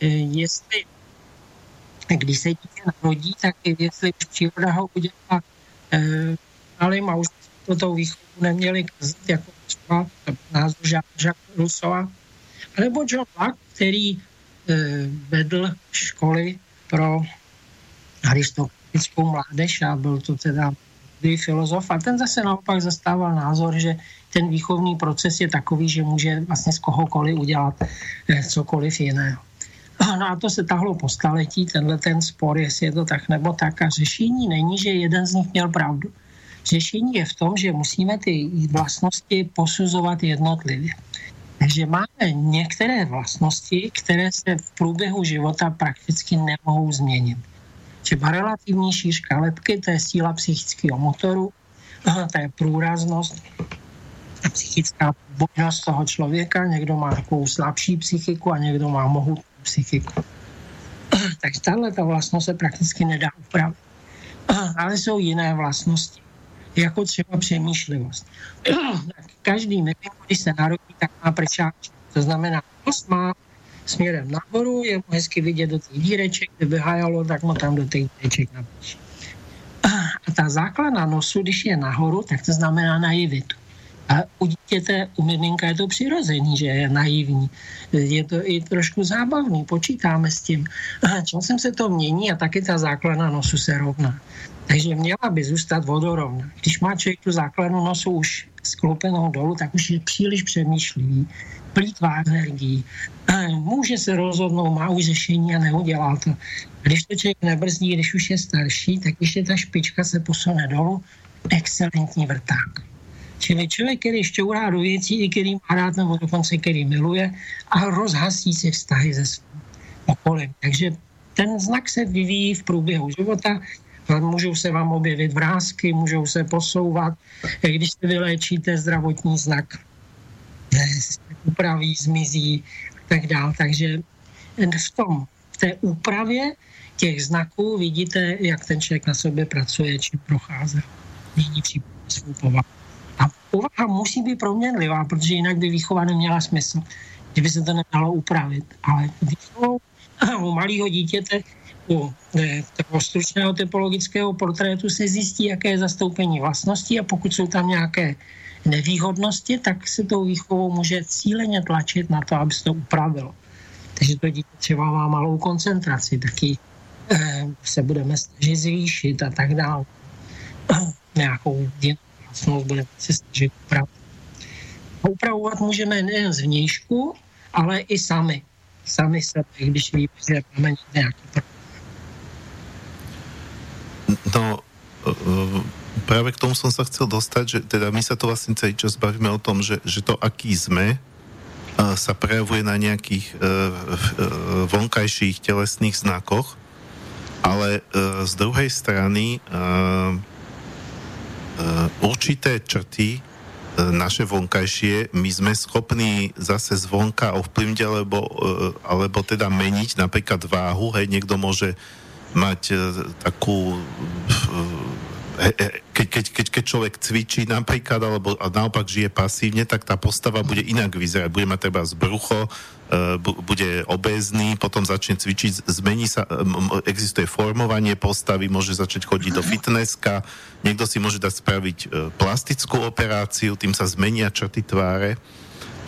eh, jestli když se dítě narodí, tak jestli příroda ho udělá eh, malým a už to tou výchovu neměli kazit, jako třeba názor Jacques Rousseau, alebo John Locke, který eh, vedl školy pro aristokratickou mládež a byl to teda filozof a ten zase naopak zastával názor, že ten výchovný proces je takový, že může vlastně z kohokoliv udělat eh, cokoliv jiného. No a to se tahlo po staletí, tenhle ten spor, jestli je to tak nebo tak. A řešení není, že jeden z nich měl pravdu. Řešení je v tom, že musíme ty vlastnosti posuzovat jednotlivě. Takže máme některé vlastnosti, které se v průběhu života prakticky nemohou změnit třeba relativní šířka lepky, to je síla psychického motoru, to je průraznost psychická bojnost toho člověka. Někdo má takovou slabší psychiku a někdo má mohutnou psychiku. Takže tahle ta vlastnost se prakticky nedá upravit. Ale jsou jiné vlastnosti, jako třeba přemýšlivost. Každý nevím, když se narodí, tak má prčáč. To znamená, má směrem nahoru, je mu hezky vidět do těch díreček, kdyby hajalo, tak mu tam do těch díreček napíše. A ta základna nosu, když je nahoru, tak to znamená naivitu. A u dítěte, u miminka je to přirozený, že je naivní. Je to i trošku zábavný, počítáme s tím. Časem se to mění a taky ta základna nosu se rovná. Takže měla by zůstat vodorovna. Když má člověk tu základnu nosu už skloupenou dolů, tak už je příliš přemýšlivý plítvá energií. Může se rozhodnout, má už řešení a neudělá to. Když to člověk nebrzdí, když už je starší, tak ještě ta špička se posune dolů, excelentní vrták. Čili člověk, který šťourá do věcí, i který má rád, nebo dokonce který miluje a rozhasí si vztahy se svým okolím. Takže ten znak se vyvíjí v průběhu života, můžou se vám objevit vrázky, můžou se posouvat. Když se vyléčíte zdravotní znak, upraví, zmizí a tak dále. Takže v tom, v té úpravě těch znaků vidíte, jak ten člověk na sobě pracuje, či prochází, mění svou povahu. A povaha musí být proměnlivá, protože jinak by výchova neměla smysl, že by se to nedalo upravit. Ale výchovou u malého dítěte, u e, toho stručného typologického portrétu se zjistí, jaké je zastoupení vlastností a pokud jsou tam nějaké nevýhodnosti, tak se tou výchovou může cíleně tlačit na to, aby se to upravilo. Takže to dítě třeba má malou koncentraci, taky eh, se budeme snažit zvýšit a tak dále. Nějakou vlastnost budeme se snažit upravit. A upravovat můžeme nejen zvnějšku, ale i sami. Sami sebe, když víme, že máme nějaký problém. No, uh, práve k tomu som sa chcel dostať, že teda my sa to vlastne celý čas bavíme o tom, že, že to, aký sme, sa prejavuje na nejakých uh, uh, vonkajších telesných znakoch, ale z druhej strany určité črty naše vonkajšie my sme schopní zase zvonka ovplyvniť alebo, alebo teda meniť napríklad váhu, hej, niekto môže mať takú keď, keď, keď, keď človek cvičí napríklad, alebo naopak žije pasívne, tak tá postava bude inak vyzerať. Bude mať treba z brucho, e, bude obézny, potom začne cvičiť, zmení sa, existuje formovanie postavy, môže začať chodiť do fitnesska, niekto si môže dať spraviť e, plastickú operáciu, tým sa zmenia črty tváre.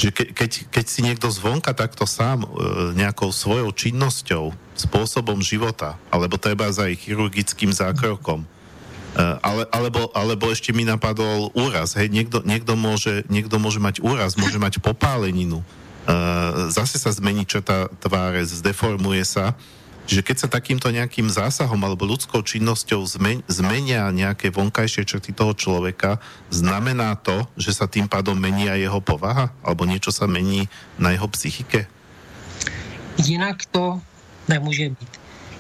Že ke, keď, keď si niekto zvonka takto sám nejakou svojou činnosťou, spôsobom života, alebo treba za ich chirurgickým zákrokom, Eh, ale, alebo, alebo ešte mi napadol úraz. Hej, niekto, niekto, môže, niekto môže mať úraz, môže mať popáleninu. Uh, zase sa zmení črta tváre, zdeformuje sa. Čiže keď sa takýmto nejakým zásahom alebo ľudskou činnosťou zmenia nejaké vonkajšie črty toho človeka, znamená to, že sa tým pádom mení aj jeho povaha? Alebo niečo sa mení na jeho psychike? Jinak to nemůže být.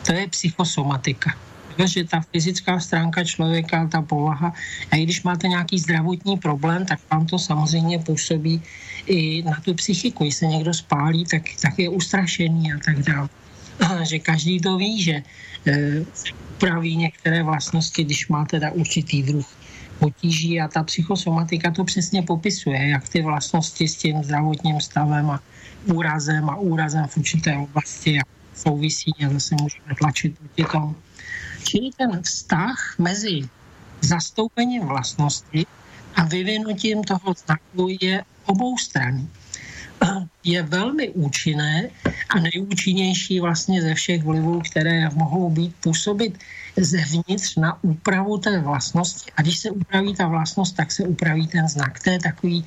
To je psychosomatika. Takže ta fyzická stránka člověka, ta povaha, a i když máte nějaký zdravotní problém, tak vám to samozřejmě působí i na tu psychiku. Když se někdo spálí, tak, tak je ustrašený a tak dále. Že každý to ví, že e, praví některé vlastnosti, když máte teda určitý druh potíží a ta psychosomatika to přesně popisuje, jak ty vlastnosti s tím zdravotním stavem a úrazem a úrazem v určité oblasti souvisí a zase můžeme tlačit proti tomu. Čili ten vztah mezi zastoupením vlastnosti a vyvinutím toho znaku je obou stran. Je velmi účinné a nejúčinnější vlastně ze všech vlivů, které mohou být působit zevnitř na úpravu té vlastnosti. A když se upraví ta vlastnost, tak se upraví ten znak. To je takový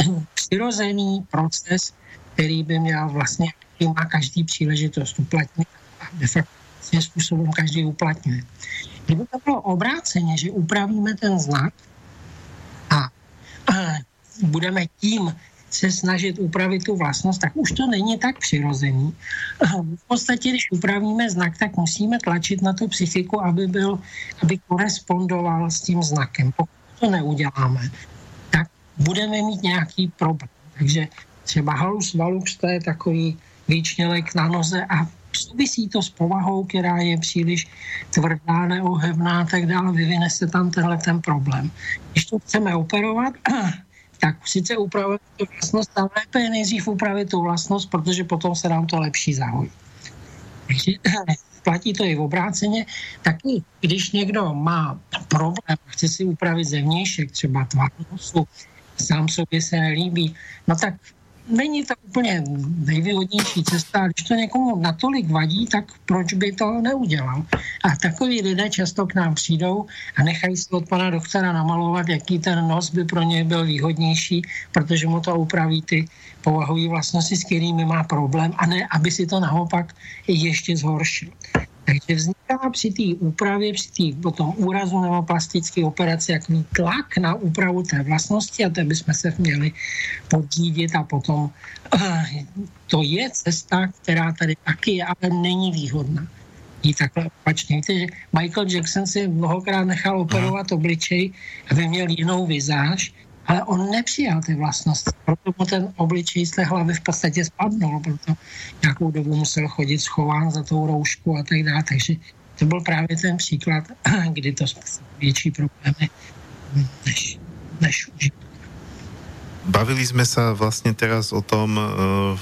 přirozený proces, který by měl vlastně, má každý příležitost uplatnit a de facto svým způsobem každý uplatňuje. Kdyby to bylo obráceně, že upravíme ten znak a, a budeme tím se snažit upravit tu vlastnost, tak už to není tak přirozený. V podstatě, když upravíme znak, tak musíme tlačit na tu psychiku, aby, byl, aby korespondoval s tím znakem. Pokud to neuděláme, tak budeme mít nějaký problém. Takže třeba halus valux, to je takový výčnělek na noze a souvisí to s povahou, která je příliš tvrdá, neohebná a tak dále, vyvine se tam tenhle ten problém. Když to chceme operovat, tak sice upravit tu vlastnost, ale lépe je nejdřív upravit tu vlastnost, protože potom se nám to lepší zahojí. Takže platí to i v obráceně. Taky, když někdo má problém, chce si upravit zevnějšek, třeba tvar nosu, sám sobě se nelíbí, no tak není to úplně nejvýhodnější cesta. Když to někomu natolik vadí, tak proč by to neudělal? A takový lidé často k nám přijdou a nechají se od pana doktora namalovat, jaký ten nos by pro ně byl výhodnější, protože mu to upraví ty povahové vlastnosti, s kterými má problém, a ne, aby si to naopak ještě zhoršil. Takže vzniká při té úpravě, při té potom úrazu nebo plastické operaci jaký tlak na úpravu té vlastnosti a to bychom se měli podívat a potom uh, to je cesta, která tady taky je, ale není výhodná. I takhle opačně. Víte, že Michael Jackson si mnohokrát nechal operovat obličej, aby měl jinou vizáž, ale on nepřijal ty vlastnosti, proto mu ten obličej z té hlavy v podstatě spadnul, proto nějakou dobu musel chodit schován za tou roušku a tak dále, takže to byl právě ten příklad, kdy to větší problémy než, než užitek. Bavili sme sa vlastne teraz o tom, uh,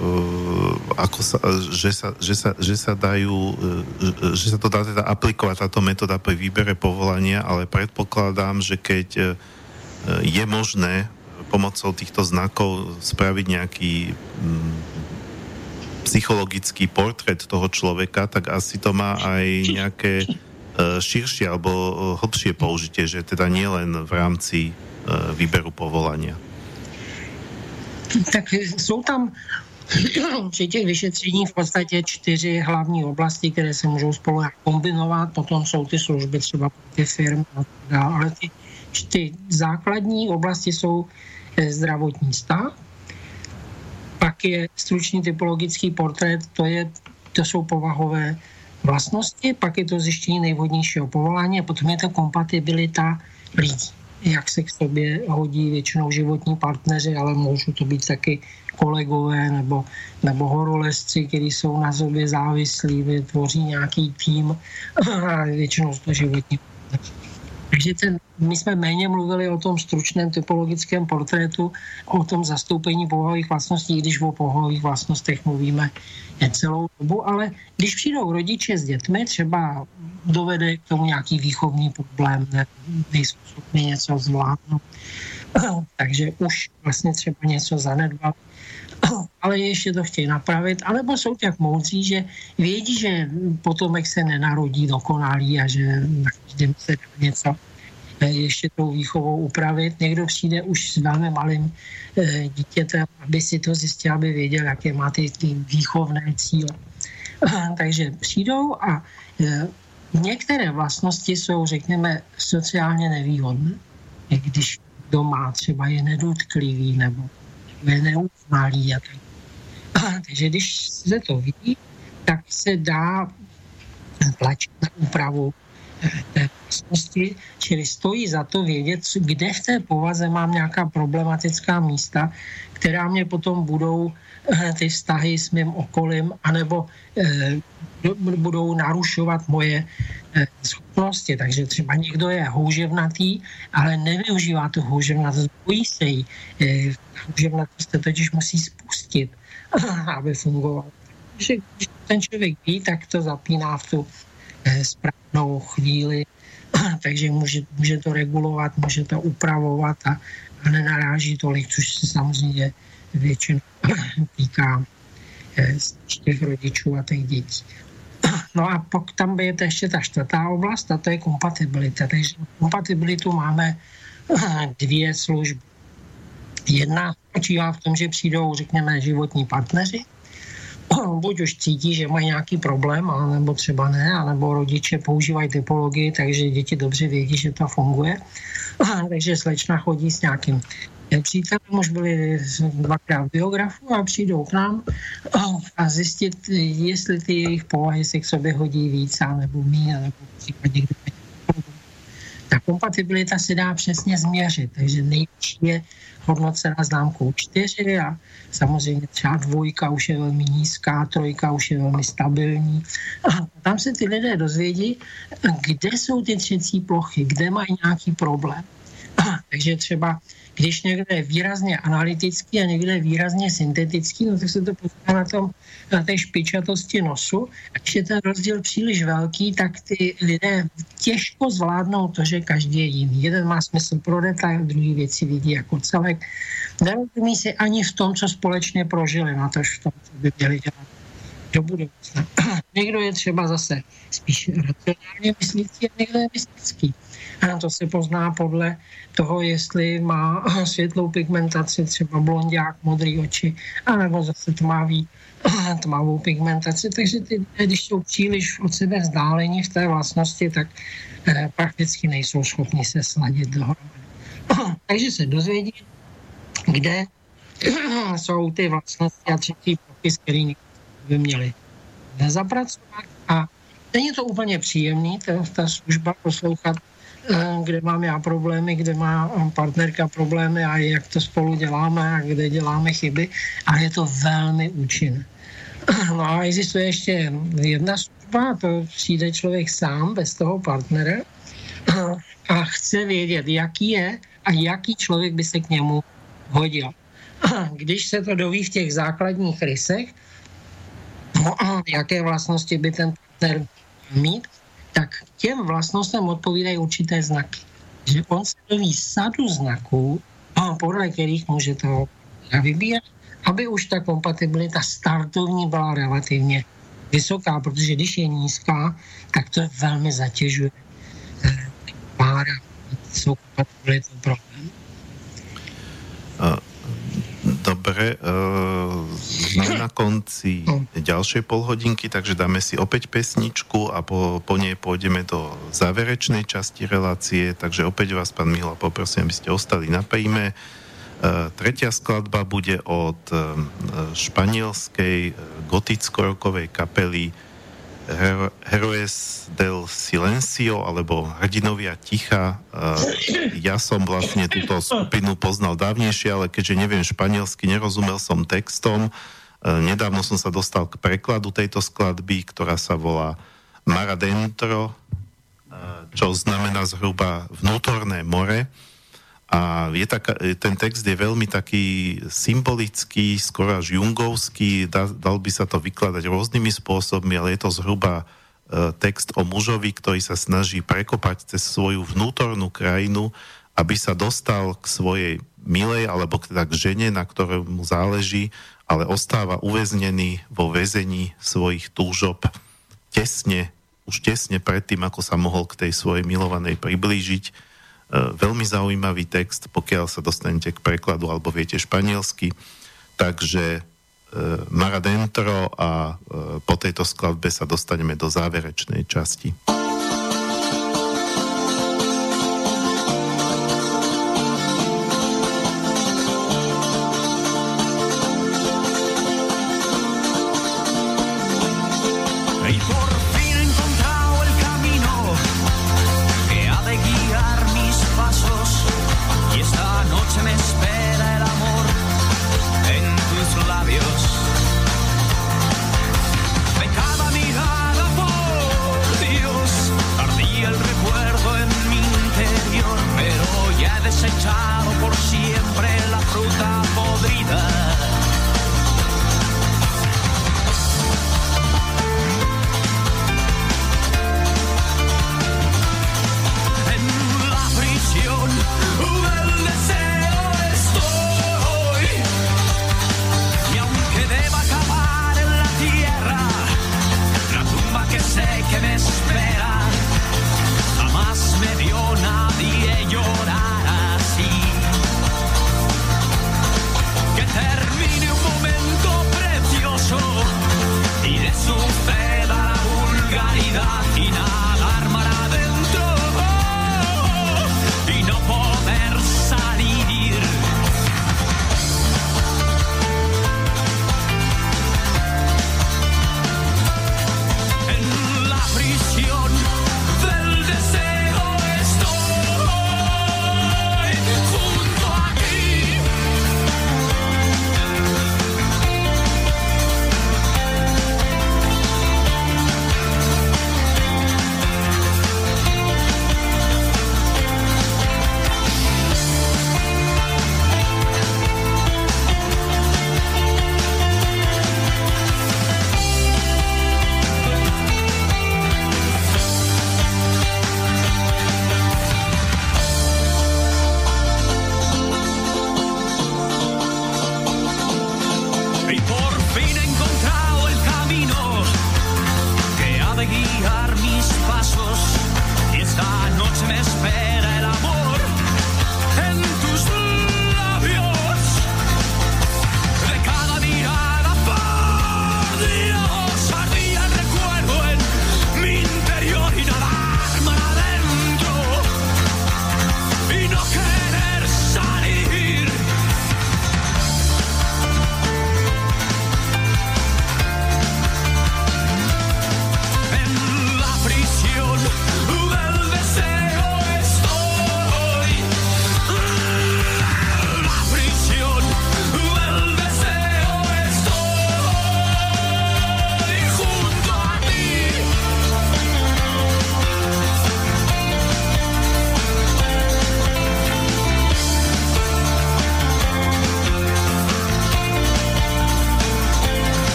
uh, ako sa, že, sa, že, sa, že sa dajú, uh, že sa to dá teda aplikovať táto metóda pri výbere povolania, ale predpokladám, že keď je možné pomocou týchto znakov spraviť nejaký mm, psychologický portrét toho človeka, tak asi to má aj nejaké e, širšie alebo e, hlbšie použitie, že teda nie len v rámci e, výberu povolania. Tak jsou tam při těch vyšetření v podstatě čtyři hlavní oblasti, které se můžou spolu kombinovat, potom jsou ty služby třeba pro ty firmy a tak dále, ale ty ty základní oblasti jsou eh, zdravotní stav, pak je stručný typologický portrét, to, je, to jsou povahové vlastnosti, pak je to zjištění nejvhodnějšího povolání a potom je to kompatibilita lidí, jak se k sobě hodí většinou životní partneři, ale můžou to být taky kolegové nebo, nebo horolezci, kteří jsou na sobě závislí, vytvoří nějaký tým a většinou to životní partneři. Takže ten, my jsme méně mluvili o tom stručném typologickém portrétu, o tom zastoupení povahových vlastností, když o povahových vlastnostech mluvíme celou dobu, ale když přijdou rodiče s dětmi, třeba dovede k tomu nějaký výchovný problém, ne, nejsou něco zvládnout, takže už vlastně třeba něco zanedbal, ale ještě to chtějí napravit, anebo jsou tak moudří, že vědí, že potomek se nenarodí dokonalý a že na se něco eh, ještě tou výchovou upravit. Někdo přijde už s velmi malým e, dítětem, aby si to zjistil, aby věděl, jaké má ty, ty výchovné cíle. Takže přijdou a e, některé vlastnosti jsou, řekněme, sociálně nevýhodné. Když doma třeba je nedoutklivý nebo je neuznalý a tak. Takže když se to vidí, tak se dá tlačit na úpravu té vlastnosti, čili stojí za to vědět, kde v té povaze mám nějaká problematická místa, která mě potom budou eh, ty vztahy s mým okolím, anebo eh, budou narušovat moje eh, schopnosti. Takže třeba někdo je houževnatý, ale nevyužívá tu houževnatost, bojí se jí. Houževnatost se totiž musí spustit, aby fungoval. Takže když ten člověk ví, tak to zapíná v tu správnou chvíli, takže může, může to regulovat, může to upravovat a, a nenaráží tolik, což se samozřejmě většinou týká eh, těch rodičů a těch dětí. No a pokud tam je ještě ta čtvrtá oblast, a to je kompatibilita. Takže kompatibilitu máme eh, dvě služby. Jedna spočívá v tom, že přijdou, řekněme, životní partneři, buď už cítí, že mají nějaký problém, nebo třeba ne, anebo rodiče používají typologii, takže děti dobře vědí, že to funguje. takže slečna chodí s nějakým přítelem, už byli dvakrát biografu a přijdou k nám a zjistit, jestli ty jejich povahy se k sobě hodí víc, nebo míň, nebo případně ta kompatibilita se dá přesně změřit, takže nejlepší je hodnocena známkou 4 a samozřejmě třeba dvojka už je velmi nízká, trojka už je velmi stabilní. A tam se ty lidé dozvědí, kde jsou ty třecí plochy, kde mají nějaký problém. Takže třeba když někde je výrazně analytický a někde je výrazně syntetický, no tak se to pozná na, tom, na té špičatosti nosu. A když je ten rozdíl příliš velký, tak ty lidé těžko zvládnou to, že každý je jiný. Jeden má smysl pro detail, druhý věci vidí jako celek. Nerozumí si ani v tom, co společně prožili, na to, v tom, co by měli dělat do budoucna. někdo je třeba zase spíš racionálně myslící a někdo je mystický. To se pozná podle toho, jestli má světlou pigmentaci, třeba blondák, modrý oči, anebo zase tmavý, tmavou pigmentaci. Takže ty, když jsou příliš od sebe vzdálení v té vlastnosti, tak eh, prakticky nejsou schopni se sladit dohromady. Takže se dozvědí, kde jsou ty vlastnosti a třetí prvky, s kterými by měli zapracovat. A není to úplně příjemný, ta, ta služba poslouchat kde mám já problémy, kde má partnerka problémy a jak to spolu děláme a kde děláme chyby a je to velmi účinné. No a existuje ještě jedna služba, to přijde člověk sám bez toho partnera a chce vědět, jaký je a jaký člověk by se k němu hodil. Když se to doví v těch základních rysech, no jaké vlastnosti by ten partner mít, tak těm vlastnostem odpovídají určité znaky. Že on se doví sadu znaků, podle kterých může to vybírat, aby už ta kompatibilita startovní byla relativně vysoká, protože když je nízká, tak to velmi zatěžuje eh, pára jsou kompatibilitou problém. Dobre, uh, sme na konci ďalšej polhodinky, takže dáme si opäť pesničku a po, po nej pôjdeme do záverečnej časti relácie, takže opäť vás, pán Mihla, poprosím, aby ste ostali na príjme. Uh, tretia skladba bude od uh, španielskej goticko-rokovej kapely Her- Heroes del Silencio, alebo Hrdinovia ticha. Ja som vlastne túto skupinu poznal dávnejšie, ale keďže neviem španielsky, nerozumel som textom. Nedávno som sa dostal k prekladu tejto skladby, ktorá sa volá Mara Dentro, čo znamená zhruba vnútorné more. A je taká, ten text je veľmi taký symbolický, skoro až jungovský, dá, dal by sa to vykladať rôznymi spôsobmi, ale je to zhruba e, text o mužovi, ktorý sa snaží prekopať cez svoju vnútornú krajinu, aby sa dostal k svojej milej, alebo teda k žene, na ktorej mu záleží, ale ostáva uväznený vo väzení svojich túžob tesne, už tesne predtým, ako sa mohol k tej svojej milovanej priblížiť veľmi zaujímavý text, pokiaľ sa dostanete k prekladu alebo viete španielsky. Takže e, Mara Dentro a po tejto skladbe sa dostaneme do záverečnej časti.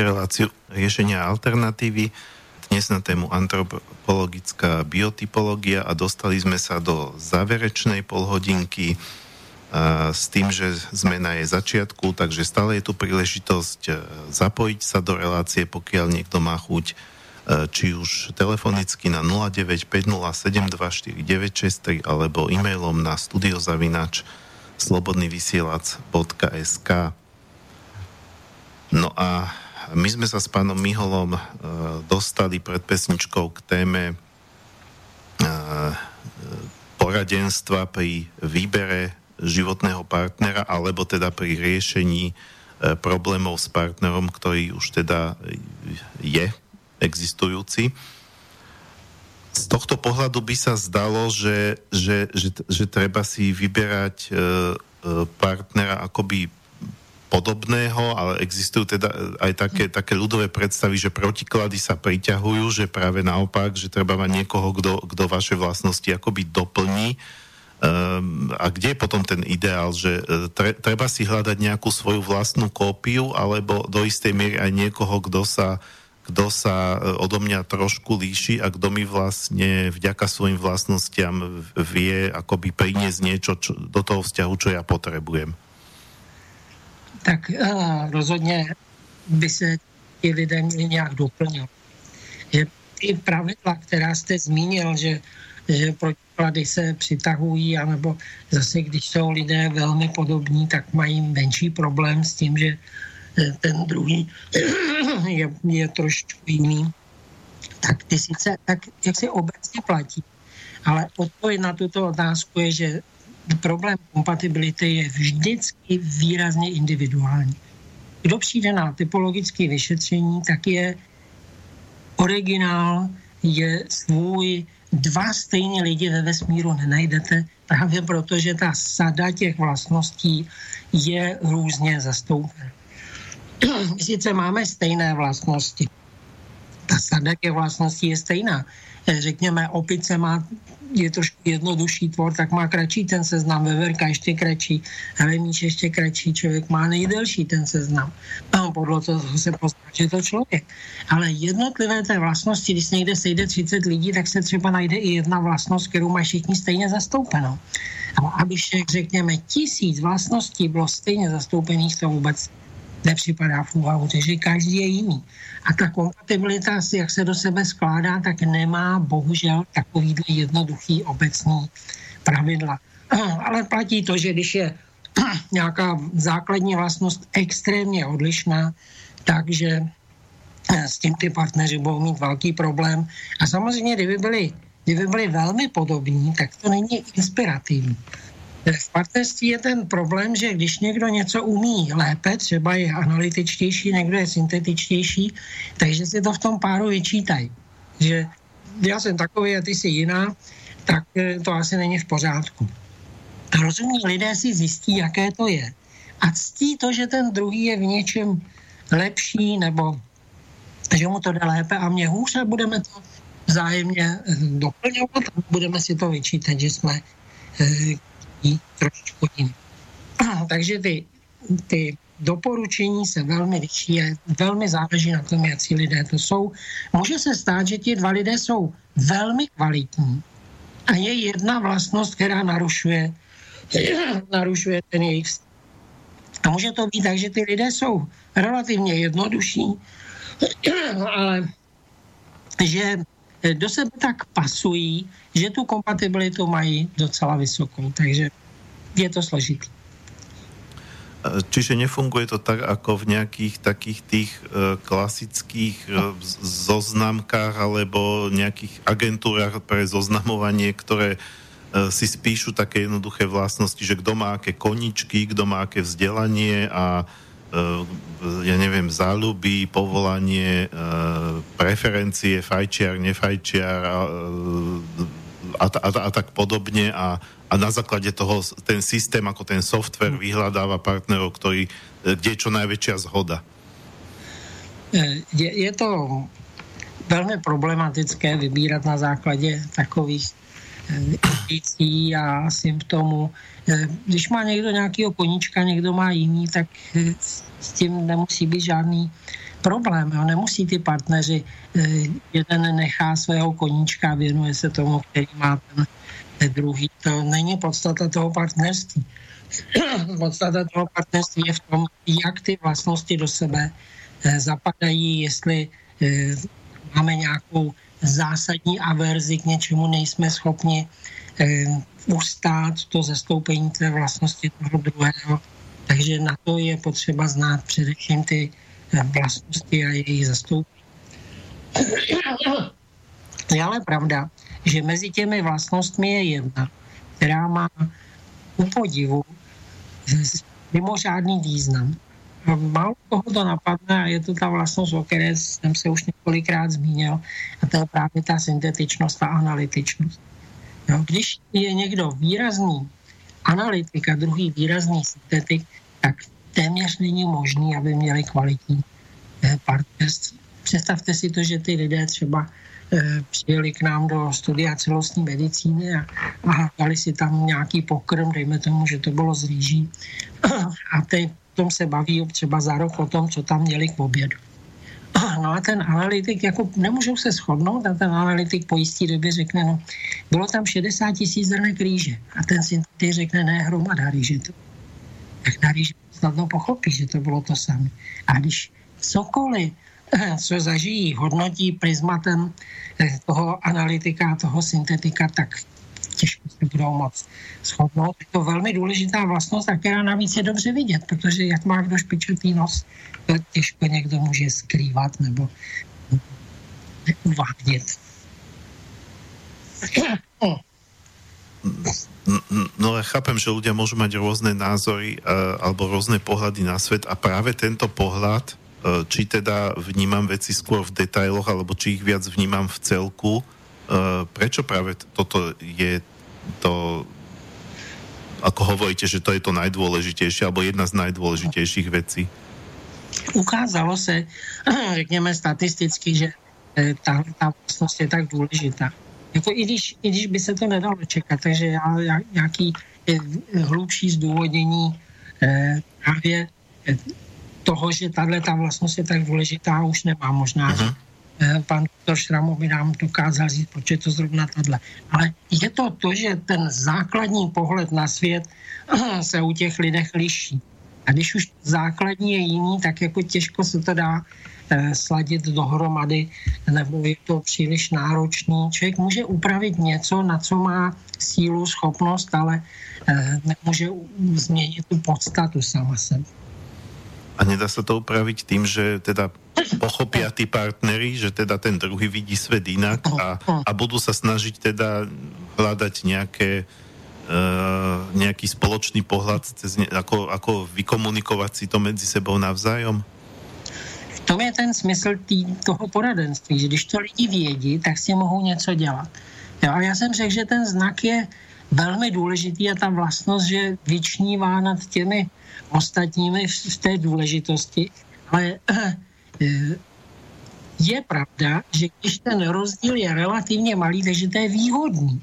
Počúvate reláciu riešenia alternatívy. Dnes na tému antropologická biotypológia a dostali sme sa do záverečnej polhodinky s tým, že sme na jej začiatku, takže stále je tu príležitosť e, zapojiť sa do relácie, pokiaľ niekto má chuť e, či už telefonicky na 0950724963 alebo e-mailom na studiozavinač slobodnyvysielac.sk No a my sme sa s pánom Miholom uh, dostali pred pesničkou k téme uh, poradenstva pri výbere životného partnera alebo teda pri riešení uh, problémov s partnerom, ktorý už teda je existujúci. Z tohto pohľadu by sa zdalo, že, že, že, že treba si vyberať partnera akoby podobného, ale existujú teda aj také, také ľudové predstavy, že protiklady sa priťahujú, že práve naopak, že treba mať niekoho, kto vaše vlastnosti akoby doplní. Um, a kde je potom ten ideál, že e, tre, treba si hľadať nejakú svoju vlastnú kópiu, alebo do istej miery aj niekoho, kto sa, kto sa e, odo mňa trošku líši a kto mi vlastne vďaka svojim vlastnostiam vie akoby priniesť niečo čo, do toho vzťahu, čo ja potrebujem tak uh, rozhodně by se ti lidé měli nějak doplnit. Že ty pravidla, která jste zmínil, že, že protiklady se přitahují, anebo zase, když jsou lidé velmi podobní, tak mají menší problém s tím, že eh, ten druhý je, je trošku jiný. Tak ty sice, tak jak se obecně platí, ale odpověď na tuto otázku je, že problém kompatibility je vždycky výrazně individuální. Kdo přijde na typologické vyšetření, tak je originál, je svůj, dva stejně lidi ve vesmíru nenajdete, právě proto, že ta sada těch vlastností je různě zastoupena. Sice máme stejné vlastnosti, ta sada těch vlastností je stejná. Řekněme, opice má je trošku jednodušší tvor, tak má kratší ten seznam, veverka ještě kratší, hlemíč ještě kratší, člověk má nejdelší ten seznam. No, podle toho se pozná, že to člověk. Ale jednotlivé té vlastnosti, když se někde sejde 30 lidí, tak se třeba najde i jedna vlastnost, kterou mají všichni stejně zastoupenou. A aby všech, řekněme, tisíc vlastností bylo stejně zastoupených, to vůbec nepřipadá v úvahu, takže každý je jiný. A ta kompatibilita, jak se do sebe skládá, tak nemá bohužel takovýhle jednoduchý obecný pravidla. Ale platí to, že když je nějaká základní vlastnost extrémně odlišná, takže eh, s tím ty partneři budou mít velký problém. A samozřejmě, kdyby byli, kdyby byli velmi podobní, tak to není inspirativní. V partnerství je ten problém, že když někdo něco umí lépe, třeba je analytičtější, někdo je syntetičtější, takže si to v tom páru vyčítají. Že já jsem takový a ty jsi jiná, tak eh, to asi není v pořádku. Rozumní lidé si zjistí, jaké to je. A ctí to, že ten druhý je v něčem lepší, nebo že mu to jde lépe a mě hůř a budeme to vzájemně eh, doplňovat a budeme si to vyčítat, že jsme eh, trošičku jiný. Takže ty, ty doporučení se velmi liší velmi záleží na tom, jaký lidé to jsou. Může se stát, že ti dva lidé jsou velmi kvalitní a je jedna vlastnost, která narušuje, narušuje ten jejich A může to být tak, že ty lidé jsou relativně jednodušší, ale že do sebe tak pasují, že tu kompatibilitu mají docela vysokou. Takže je to složitý. Čiže nefunguje to tak, ako v nejakých takých tých e, klasických e, zoznamkách alebo nejakých agentúrach pre zoznamovanie, ktoré e, si spíšu také jednoduché vlastnosti, že kto má aké koničky, kto má aké vzdelanie a ja neviem, záľuby, povolanie, preferencie, fajčiar, nefajčiar a, a, a, a tak podobne a a na základe toho ten systém, ako ten software hm. vyhľadáva partnerov, ktorý, kde je čo najväčšia zhoda. Je, je to velmi problematické vybírat na základě takových indicí a symptomů. Když má někdo nějakého koníčka, někdo má jiný, tak s tím nemusí být žádný problém. Jo. Nemusí ty partneři, jeden nechá svého koníčka, věnuje se tomu, který má ten druhý. To není podstata toho partnerství. podstata toho partnerství je v tom, jak ty vlastnosti do sebe eh, zapadají, jestli eh, máme nějakou zásadní averzi k něčemu, nejsme schopni eh, ustát to zastoupení té vlastnosti toho druhého. Takže na to je potřeba znát především ty vlastnosti a jejich zastoupení. Je ale pravda, že mezi těmi vlastnostmi je jedna, která má u podivu mimořádný význam. Málo koho to napadne a je to ta vlastnost, o které jsem se už několikrát zmínil, a to je právě ta syntetičnost a analytičnost. Jo, když je někdo výrazný analytik a druhý výrazný syntetik, tak téměř není možný, aby měli kvalitní eh, partnerství. Představte si to, že ty lidé třeba eh, přijeli k nám do studia celostní medicíny a, a dali si tam nějaký pokrm, dejme tomu, že to bylo z rýží. A teď tom se baví třeba za rok o tom, co tam měli k obědu. No a ten analytik, jako nemůžou se shodnout a ten analytik po jistý době řekne, no, bylo tam 60 tisíc zrnek rýže a ten syntetik řekne, ne, hromada rýže. Tak na rýže snadno pochopí, že to bylo to samé. A když cokoliv, co zažijí, hodnotí prismatem eh, toho analytika, toho syntetika, tak těžko se budou moc shodnout. Je to velmi důležitá vlastnost, a která navíc je dobře vidět, protože jak má kdo špičatý nos, to těžko někdo může skrývat nebo uvádět. No ja chápem, že ľudia môžu mať rôzne názory uh, alebo rôzne pohľady na svet a práve tento pohľad, uh, či teda vnímam veci skôr v detailoch alebo či ich viac vnímam v celku, uh, prečo práve toto je to ako hovoríte, že to je to najdôležitejšie alebo jedna z najdôležitejších vecí? Ukázalo se, řekněme statisticky, že ta, ta vlastnost je tak důležitá. Jako i, když, I když by se to nedalo čekat, takže já, já nějaký hlubší zdůvodnění eh, právě eh, toho, že tahle ta vlastnost je tak důležitá, už nemám možná. Uh-huh. Eh, pan doktor Šramo by nám dokázal říct, proč je to zrovna tohle. Ale je to to, že ten základní pohled na svět se u těch lidech liší. A když už základní je jiný, tak jako těžko se to dá Eh, sladit dohromady, nebo je to příliš náročný. Člověk může upravit něco, na co má sílu, schopnost, ale eh, nemůže změnit tu podstatu sama sebe. A nedá sa to upraviť tým, že teda pochopia tí partnery, že teda ten druhý vidí svet inak a, a budú sa snažiť teda hľadať nejaké uh, nejaký spoločný pohľad, cez ne, ako, ako vykomunikovať si to medzi sebou navzájom? tom je ten smysl tý, toho poradenství, že když to lidi vědí, tak si mohou něco dělat. Jo, a já jsem řekl, že ten znak je velmi důležitý a ta vlastnost, že vyčnívá nad těmi ostatními v té důležitosti. Ale je pravda, že když ten rozdíl je relativně malý, takže to je výhodný.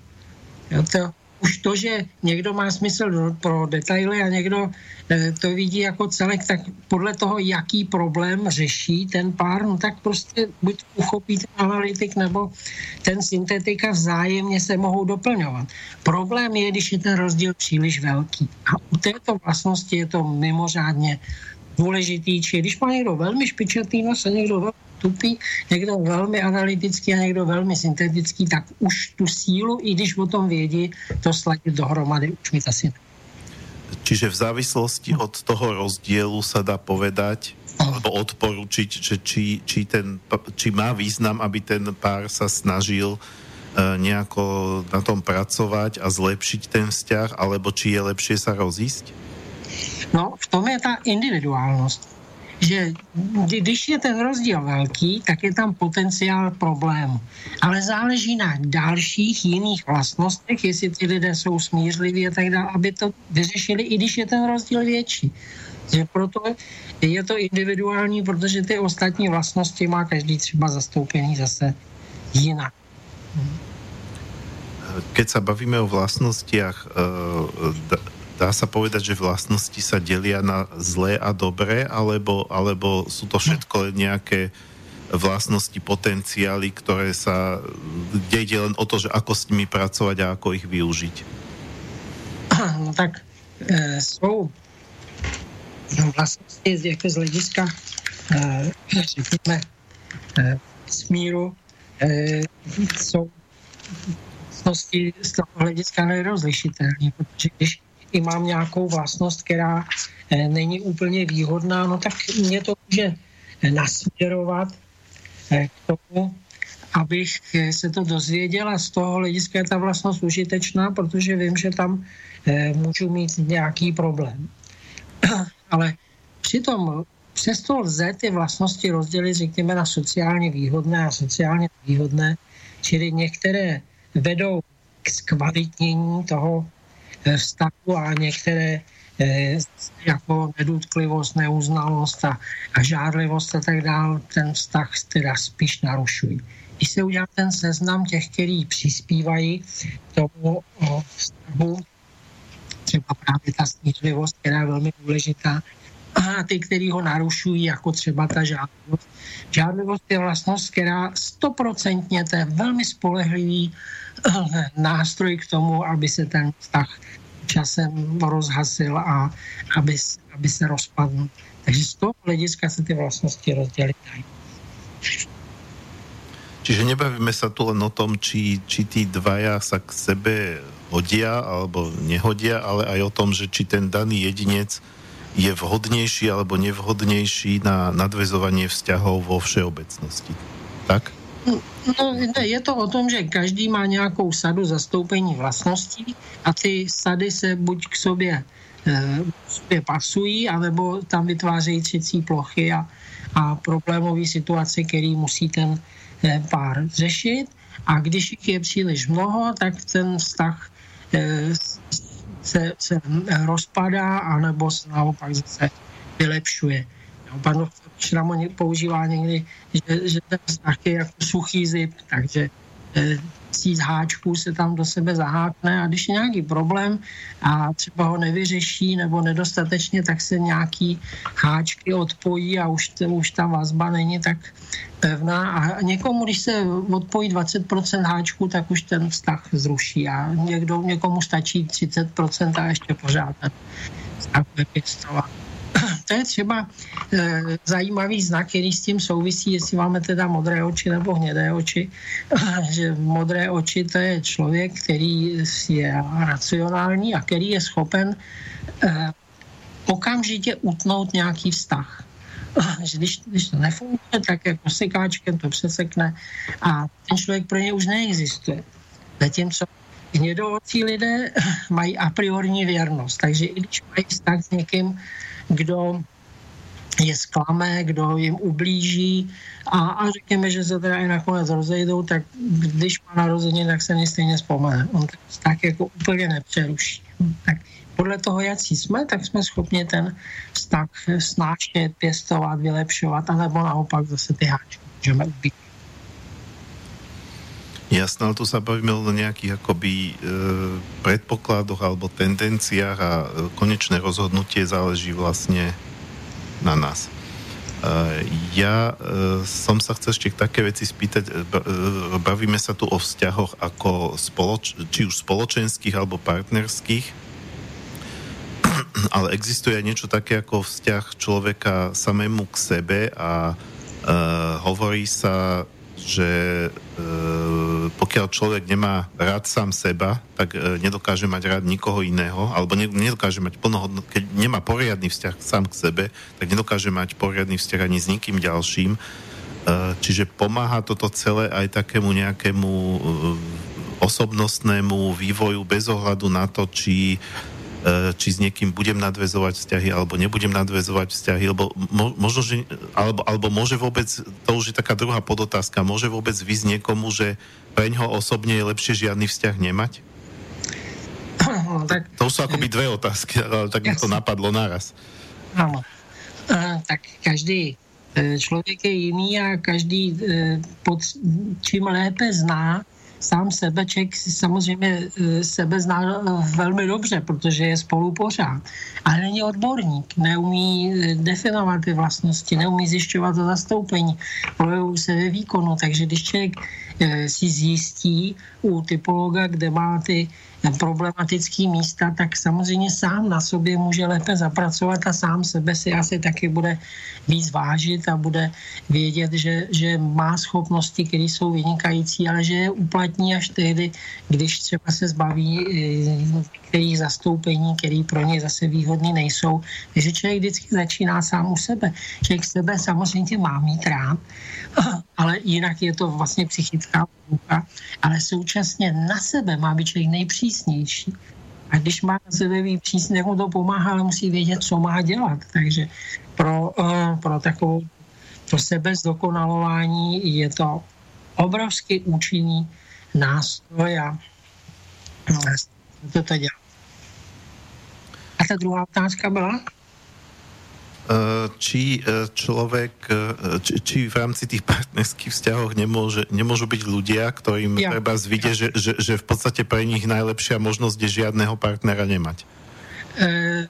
Jo, to, už to, že někdo má smysl pro detaily a někdo e, to vidí jako celek, tak podle toho, jaký problém řeší ten pár, no tak prostě buď uchopí ten analytik nebo ten syntetika vzájemně se mohou doplňovat. Problém je, když je ten rozdíl příliš velký. A u této vlastnosti je to mimořádně důležitý, či když má někdo velmi špičatý nos a někdo velmi tupý, někdo velmi analytický a někdo velmi syntetický, tak už tu sílu, i když o tom vědí, to sladit dohromady už mi asi Čiže v závislosti od toho rozdielu sa dá povedať, alebo odporučiť, že či, či, ten, či má význam, aby ten pár sa snažil uh, nejako na tom pracovať a zlepšiť ten vzťah, alebo či je lepšie sa rozísť? No, v tom je ta individuálnost že když je ten rozdíl velký, tak je tam potenciál problému. Ale záleží na dalších jiných vlastnostech, jestli ty lidé jsou smířliví a tak dále, aby to vyřešili, i když je ten rozdíl větší. Že proto je to individuální, protože ty ostatní vlastnosti má každý třeba zastoupený zase jinak. Keď sa bavíme o vlastnostiach, uh, dá sa povedať, že vlastnosti sa delia na zlé a dobré, alebo, alebo sú to všetko nejaké vlastnosti, potenciály, ktoré sa, kde ide len o to, že ako s nimi pracovať a ako ich využiť? No tak e, jsou vlastnosti jako z hlediska e, řekněme e, smíru e, jsou vlastnosti z toho hlediska nerozlišitelné, protože když i mám nějakou vlastnost, která eh, není úplně výhodná, no tak mě to může nasměrovat eh, k tomu, abych eh, se to dozvěděl a z toho hlediska je ta vlastnost užitečná, protože vím, že tam můžu mít nějaký problém. Ale přitom přesto lze ty vlastnosti rozdělit, řekněme, na sociálně výhodné a sociálně výhodné, čili některé vedou k zkvalitnění toho vztahu a některé jako nedotklivost, neuznalost a, a žárlivost a tak dále, ten vztah teda spíš narušují. Když se udělá ten seznam těch, kteří přispívají k tomu vztahu, třeba právě ta smířlivost, která je velmi důležitá, a ty, který ho narušují, jako třeba ta žádlivost. Žádlivost je vlastnost, která stoprocentně, to je velmi spolehlivý eh, nástroj k tomu, aby se ten vztah časem rozhasil a aby, aby se rozpadl. Takže z toho hlediska se ty vlastnosti rozdělit. Čiže nebavíme sa tu len o tom, či, či tí dvaja sa k sebe hodia alebo nehodia, ale aj o tom, že či ten daný jedinec je vhodnější alebo nevhodnější na nadvezovanie vzťahov vo všeobecnosti. Tak? No, je to o tom, že každý má nějakou sadu zastoupení vlastností a ty sady se buď k sobě, eh, k sobě pasují, anebo tam vytvářejí třecí plochy a, a problémové situace, který musí ten eh, pár řešit. A když jich je příliš mnoho, tak ten vztah eh, se, se rozpadá, anebo se naopak zase vylepšuje. Pan doktor Šramon používá někdy, že, že ten vztah je jako suchý zip, takže eh, tisíc háčků se tam do sebe zahákne a když je nějaký problém a třeba ho nevyřeší nebo nedostatečně, tak se nějaký háčky odpojí a už, už ta vazba není tak pevná a někomu, když se odpojí 20% háčků, tak už ten vztah zruší a někdo, někomu stačí 30% a ještě pořád ten vypěstovat to je třeba e, zajímavý znak, který s tím souvisí, jestli máme teda modré oči nebo hnědé oči. že modré oči to je člověk, který je racionální a který je schopen e, okamžitě utnout nějaký vztah. že když, když to nefunguje, tak jako sekáčkem to přesekne a ten člověk pro ně už neexistuje. Zatímco hnědoocí lidé mají a priorní věrnost, takže i když mají vztah s někým, kdo je zklame, kdo jim ublíží a, a řekněme, že se teda i nakonec rozejdou, tak když má narozeniny, tak se mi stejně vzpomene. On tak jako úplně nepřeruší. Tak podle toho, jak jsme, tak jsme schopni ten vztah snášet, pěstovat, vylepšovat, anebo naopak zase ty háčky můžeme ubít. Jasné, ale tu sa bavíme o nejakých akoby e, predpokladoch alebo tendenciách a e, konečné rozhodnutie záleží vlastne na nás. E, ja e, som sa chcel ešte k také veci spýtať, e, e, bavíme sa tu o vzťahoch ako spoloč, či už spoločenských alebo partnerských, ale existuje aj niečo také ako vzťah človeka samému k sebe a e, hovorí sa že e, pokiaľ človek nemá rád sám seba, tak e, nedokáže mať rád nikoho iného, alebo ne, nedokáže mať plnohodnot, keď nemá poriadny vzťah sám k sebe, tak nedokáže mať poriadny vzťah ani s nikým ďalším. E, čiže pomáha toto celé aj takému nejakému e, osobnostnému vývoju bez ohľadu na to, či či s niekým budem nadvezovať vzťahy alebo nebudem nadvezovať vzťahy, lebo mo, možno, že, alebo, alebo môže vôbec, to už je taká druhá podotázka, môže vôbec vysť niekomu, že pre ňoho osobne je lepšie žiadny vzťah nemať? No, tak, to sú akoby dve otázky, ale tak mi to napadlo naraz. Áno. Uh, tak každý e, člověk je jiný a každý pod, čím lépe zná sám sebe člověk samozřejmě eh, sebe zná eh, velmi dobře, protože je spolu pořád. Ale není odborník, neumí eh, definovat ty vlastnosti, neumí zjišťovat to zastoupení, projevují se ve výkonu, takže když člověk si zjistí u typologa, kde má ty problematické místa, tak samozřejmě sám na sobě může lépe zapracovat a sám sebe si asi taky bude víc vážit a bude vědět, že, že má schopnosti, které jsou vynikající, ale že je uplatní až tehdy, když třeba se zbaví eh, některých zastoupení, které pro ně zase výhodný nejsou. Takže člověk vždycky začíná sám u sebe. Člověk sebe samozřejmě má mít rád, ale jinak je to vlastně psychická pouka, ale současně na sebe má být člověk nejpřísnější. A když má na sebe být přísně, mu to pomáhá, ale musí vědět, co má dělat. Takže pro, uh, pro takovou to sebe zdokonalování je to obrovský účinný nástroj a to dělá. Ta druhá otázka byla? či človek, či, či v rámci tých partnerských vzťahov nemôže, nemôžu byť ľudia, ktorým ja. treba zvidieť, ja. že, že, že v podstate pre nich najlepšia možnosť je žiadného partnera nemať. Eh,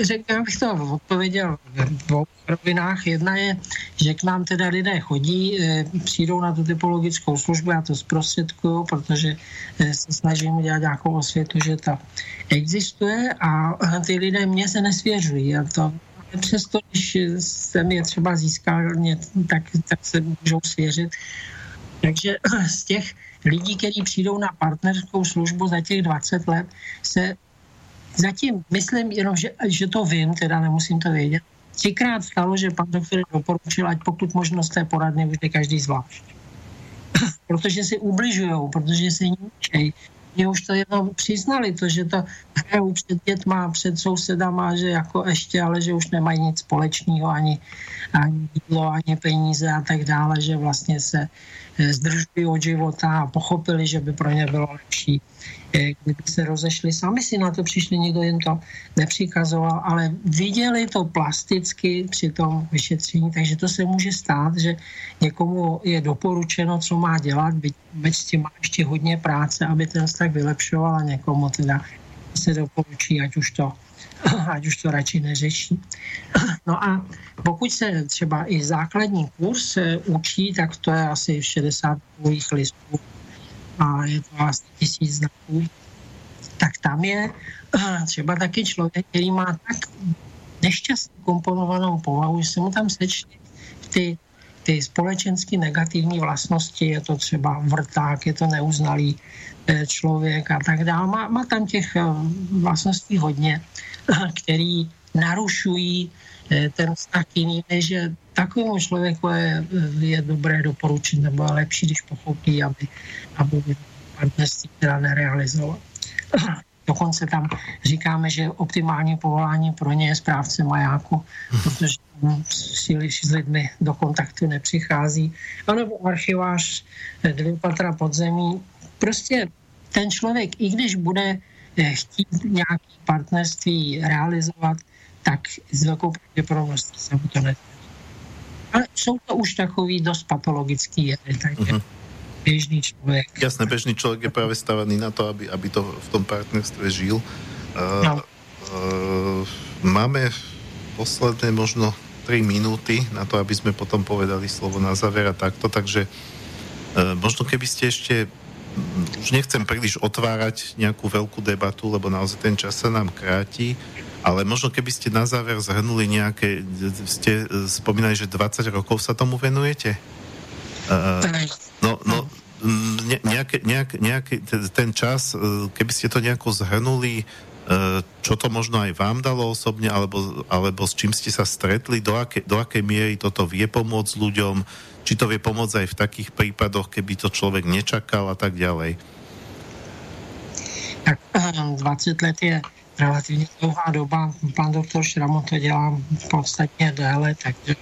řekl bych to odpověděl v dvou rovinách. Jedna je, že k nám teda lidé chodí, eh, přijdou na tu typologickou službu, já to zprostředkuju, protože eh, se snažím udělat nějakou osvětu, že to existuje a ty lidé mě se nesvěřují a to přesto, když jsem je třeba získal, tak, tak se můžou svěřit. Takže z těch lidí, kteří přijdou na partnerskou službu za těch 20 let, se Zatím myslím jenom, že, že to vím, teda nemusím to vědět. Třikrát stalo, že pan doktor doporučil, ať pokud možnost té poradny už je každý zvlášť. protože si ubližují, protože si ničej. Mě už to jednou přiznali, to, že to hrajou před dětma, před sousedama, že jako ještě, ale že už nemají nic společného, ani, ani ani peníze a tak dále, že vlastně se eh, zdržují od života a pochopili, že by pro ně bylo lepší kdyby se rozešli, sami si na to přišli, nikdo jim to nepřikazoval, ale viděli to plasticky při tom vyšetření, takže to se může stát, že někomu je doporučeno, co má dělat, byť, byť s tím má ještě hodně práce, aby ten vztah vylepšoval a někomu teda se doporučí, ať už to ať už to radši neřeší. No a pokud se třeba i základní kurz učí, tak to je asi 60 listů a je to asi tisíc znaků, tak tam je třeba taky člověk, který má tak nešťastně komponovanou povahu, že se mu tam sečty ty, ty společensky negativní vlastnosti, je to třeba vrták, je to neuznalý eh, člověk a tak dále. Má, má tam těch eh, vlastností hodně, který narušují eh, ten vztah jiný, že takovému člověku je, je dobré doporučit, nebo je lepší, když pochopí, aby, aby partnerství teda nerealizoval. Dokonce tam říkáme, že optimální povolání pro ně je správce majáku, protože příliš s lidmi do kontaktu nepřichází. A nebo archivář dvě patra podzemí. Prostě ten člověk, i když bude eh, chtít nějaké partnerství realizovat, tak s velkou pravděpodobností se mu to nedaří. Ale jsou to už takový dost patologický jedy, takže uh-huh. běžný člověk. Jasné, běžný člověk je právě stavený na to, aby, aby to v tom partnerství žil. Uh, no. uh, máme posledné možno 3 minúty na to, aby sme potom povedali slovo na záver a takto, takže uh, možno keby ste ešte už nechcem príliš otvárať nejakú veľkú debatu, lebo naozaj ten čas sa nám kráti, ale možno keby ste na záver zhrnuli nejaké, ste spomínali, že 20 rokov sa tomu venujete? Uh, no, no, ne, nejaké, nejak, nejaký ten čas, keby ste to nejako zhrnuli, čo to možno aj vám dalo osobne, alebo, alebo s čím ste sa stretli, do, aké, do akej miery toto vie pomôcť ľuďom, či to vie pomôcť aj v takých prípadoch, keby to človek nečakal a tak ďalej. Tak 20 let je relativně dlouhá doba. Pan doktor Šramo to dělá podstatně déle, takže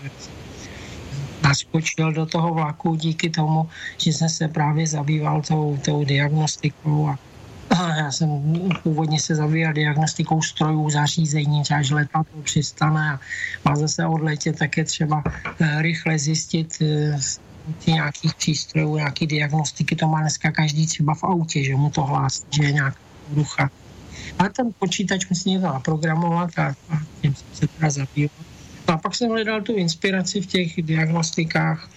naskočil do toho vlaku díky tomu, že jsem se právě zabýval tou, tou diagnostikou a já jsem původně se zabýval diagnostikou strojů, zařízení, třeba že letadlo přistane a má zase odletět, tak je třeba eh, rychle zjistit eh, nějakých přístrojů, nějaký diagnostiky, to má dneska každý třeba v autě, že mu to hlásí, že je nějaká ducha ale ten počítač musí něco naprogramovat a, a tím jsem se teda zabýval. No a pak jsem hledal tu inspiraci v těch diagnostikách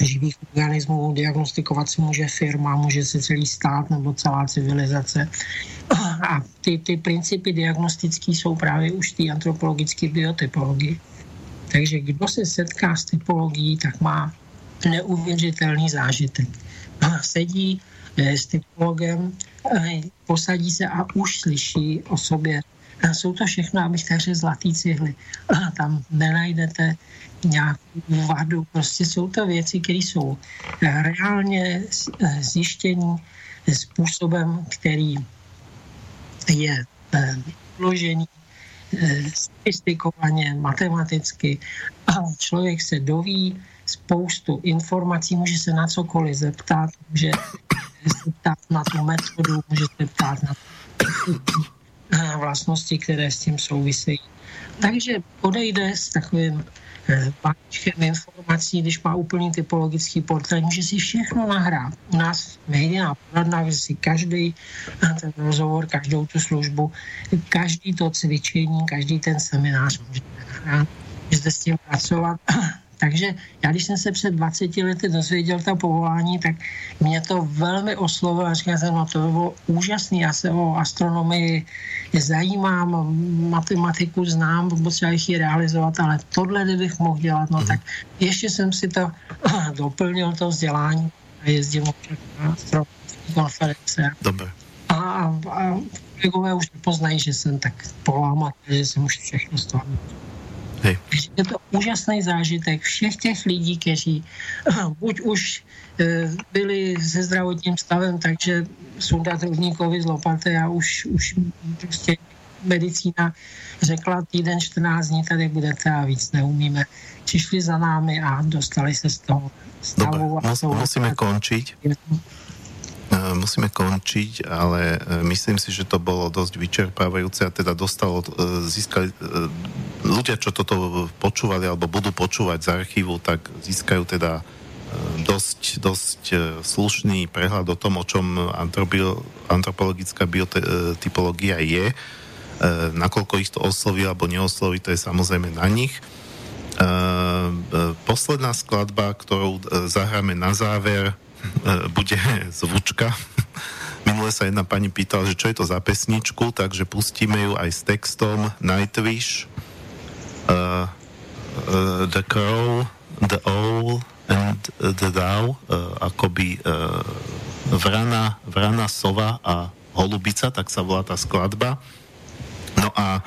živých organismů. Diagnostikovat si může firma, může se celý stát nebo celá civilizace. A ty, ty principy diagnostické jsou právě už ty antropologické biotypologii. Takže kdo se setká s typologií, tak má neuvěřitelný zážitek. Sedí s typologem, eh, posadí se a už slyší o sobě. Jsou to všechno, abych tak řekl, zlatý cihly. Tam nenajdete nějakou vadu. Prostě jsou to věci, které jsou reálně eh, zjištění způsobem, který je vložený sofistikovaně, matematicky. A člověk se doví spoustu informací, může se na cokoliv zeptat, může se ptát na tu metodu, může se ptát na vlastnosti, které s tím souvisejí. Takže odejde s takovým balíčkem informací, když má úplný typologický portrét, může si všechno nahrát. U nás jediná poradna, že si každý ten rozhovor, každou tu službu, každý to cvičení, každý ten seminář můžete nahrát, můžete s tím pracovat takže já, když jsem se před 20 lety dozvěděl ta povolání, tak mě to velmi oslovilo a říkal jsem, no to by bylo úžasný, já se o astronomii zajímám, matematiku znám, potřeba bych ji realizovat, ale tohle, kdybych mohl dělat, no mm. tak ještě jsem si to doplnil, to vzdělání a jezdím na astronomické konference. Dobre. A, a, a kolegové už nepoznají, že jsem tak polámat, že jsem už všechno z toho Hej. Je to úžasný zážitek všech těch lidí, kteří buď už e, byli se zdravotním stavem, takže sundat rovníkovi z lopaty a už, už prostě medicína řekla týden 14 dní tady budete a víc neumíme. Přišli za námi a dostali se z toho stavu. Dobre, mus, musíme končiť. Eh, musíme končiť, ale eh, myslím si, že to bolo dosť vyčerpávajúce a teda dostalo, eh, získali ľudia, čo toto počúvali alebo budú počúvať z archívu, tak získajú teda dosť, dosť slušný prehľad o tom, o čom antropologická biotypológia je. Nakoľko ich to osloví alebo neosloví, to je samozrejme na nich. Posledná skladba, ktorú zahráme na záver, bude zvučka. Minule sa jedna pani pýtala, že čo je to za pesničku, takže pustíme ju aj s textom Nightwish, uh, uh, The Crow, The Owl and The Dow, uh, akoby uh, vrana, vrana, sova a holubica, tak sa volá tá skladba. No a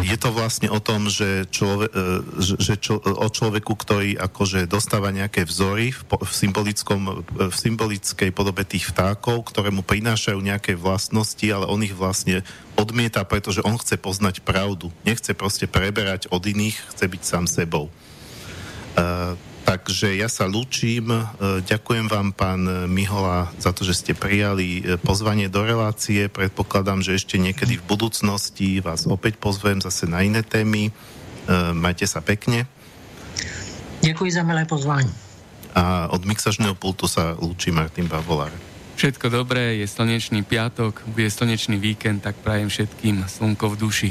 je to vlastne o tom, že, človek, e, že čo, o človeku, ktorý akože dostáva nejaké vzory v, v, symbolickom, v symbolickej podobe tých vtákov, ktoré mu prinášajú nejaké vlastnosti, ale on ich vlastne odmieta, pretože on chce poznať pravdu. Nechce proste preberať od iných, chce byť sám sebou. Uh, Takže ja sa lúčim. E, ďakujem vám, pán Mihola, za to, že ste prijali e, pozvanie do relácie. Predpokladám, že ešte niekedy v budúcnosti vás opäť pozvem zase na iné témy. E, majte sa pekne. Ďakujem za milé pozvání. A od mixažného pultu sa lúči Martin Bavolár. Všetko dobré, je slnečný piatok, bude slnečný víkend, tak prajem všetkým slnko v duši.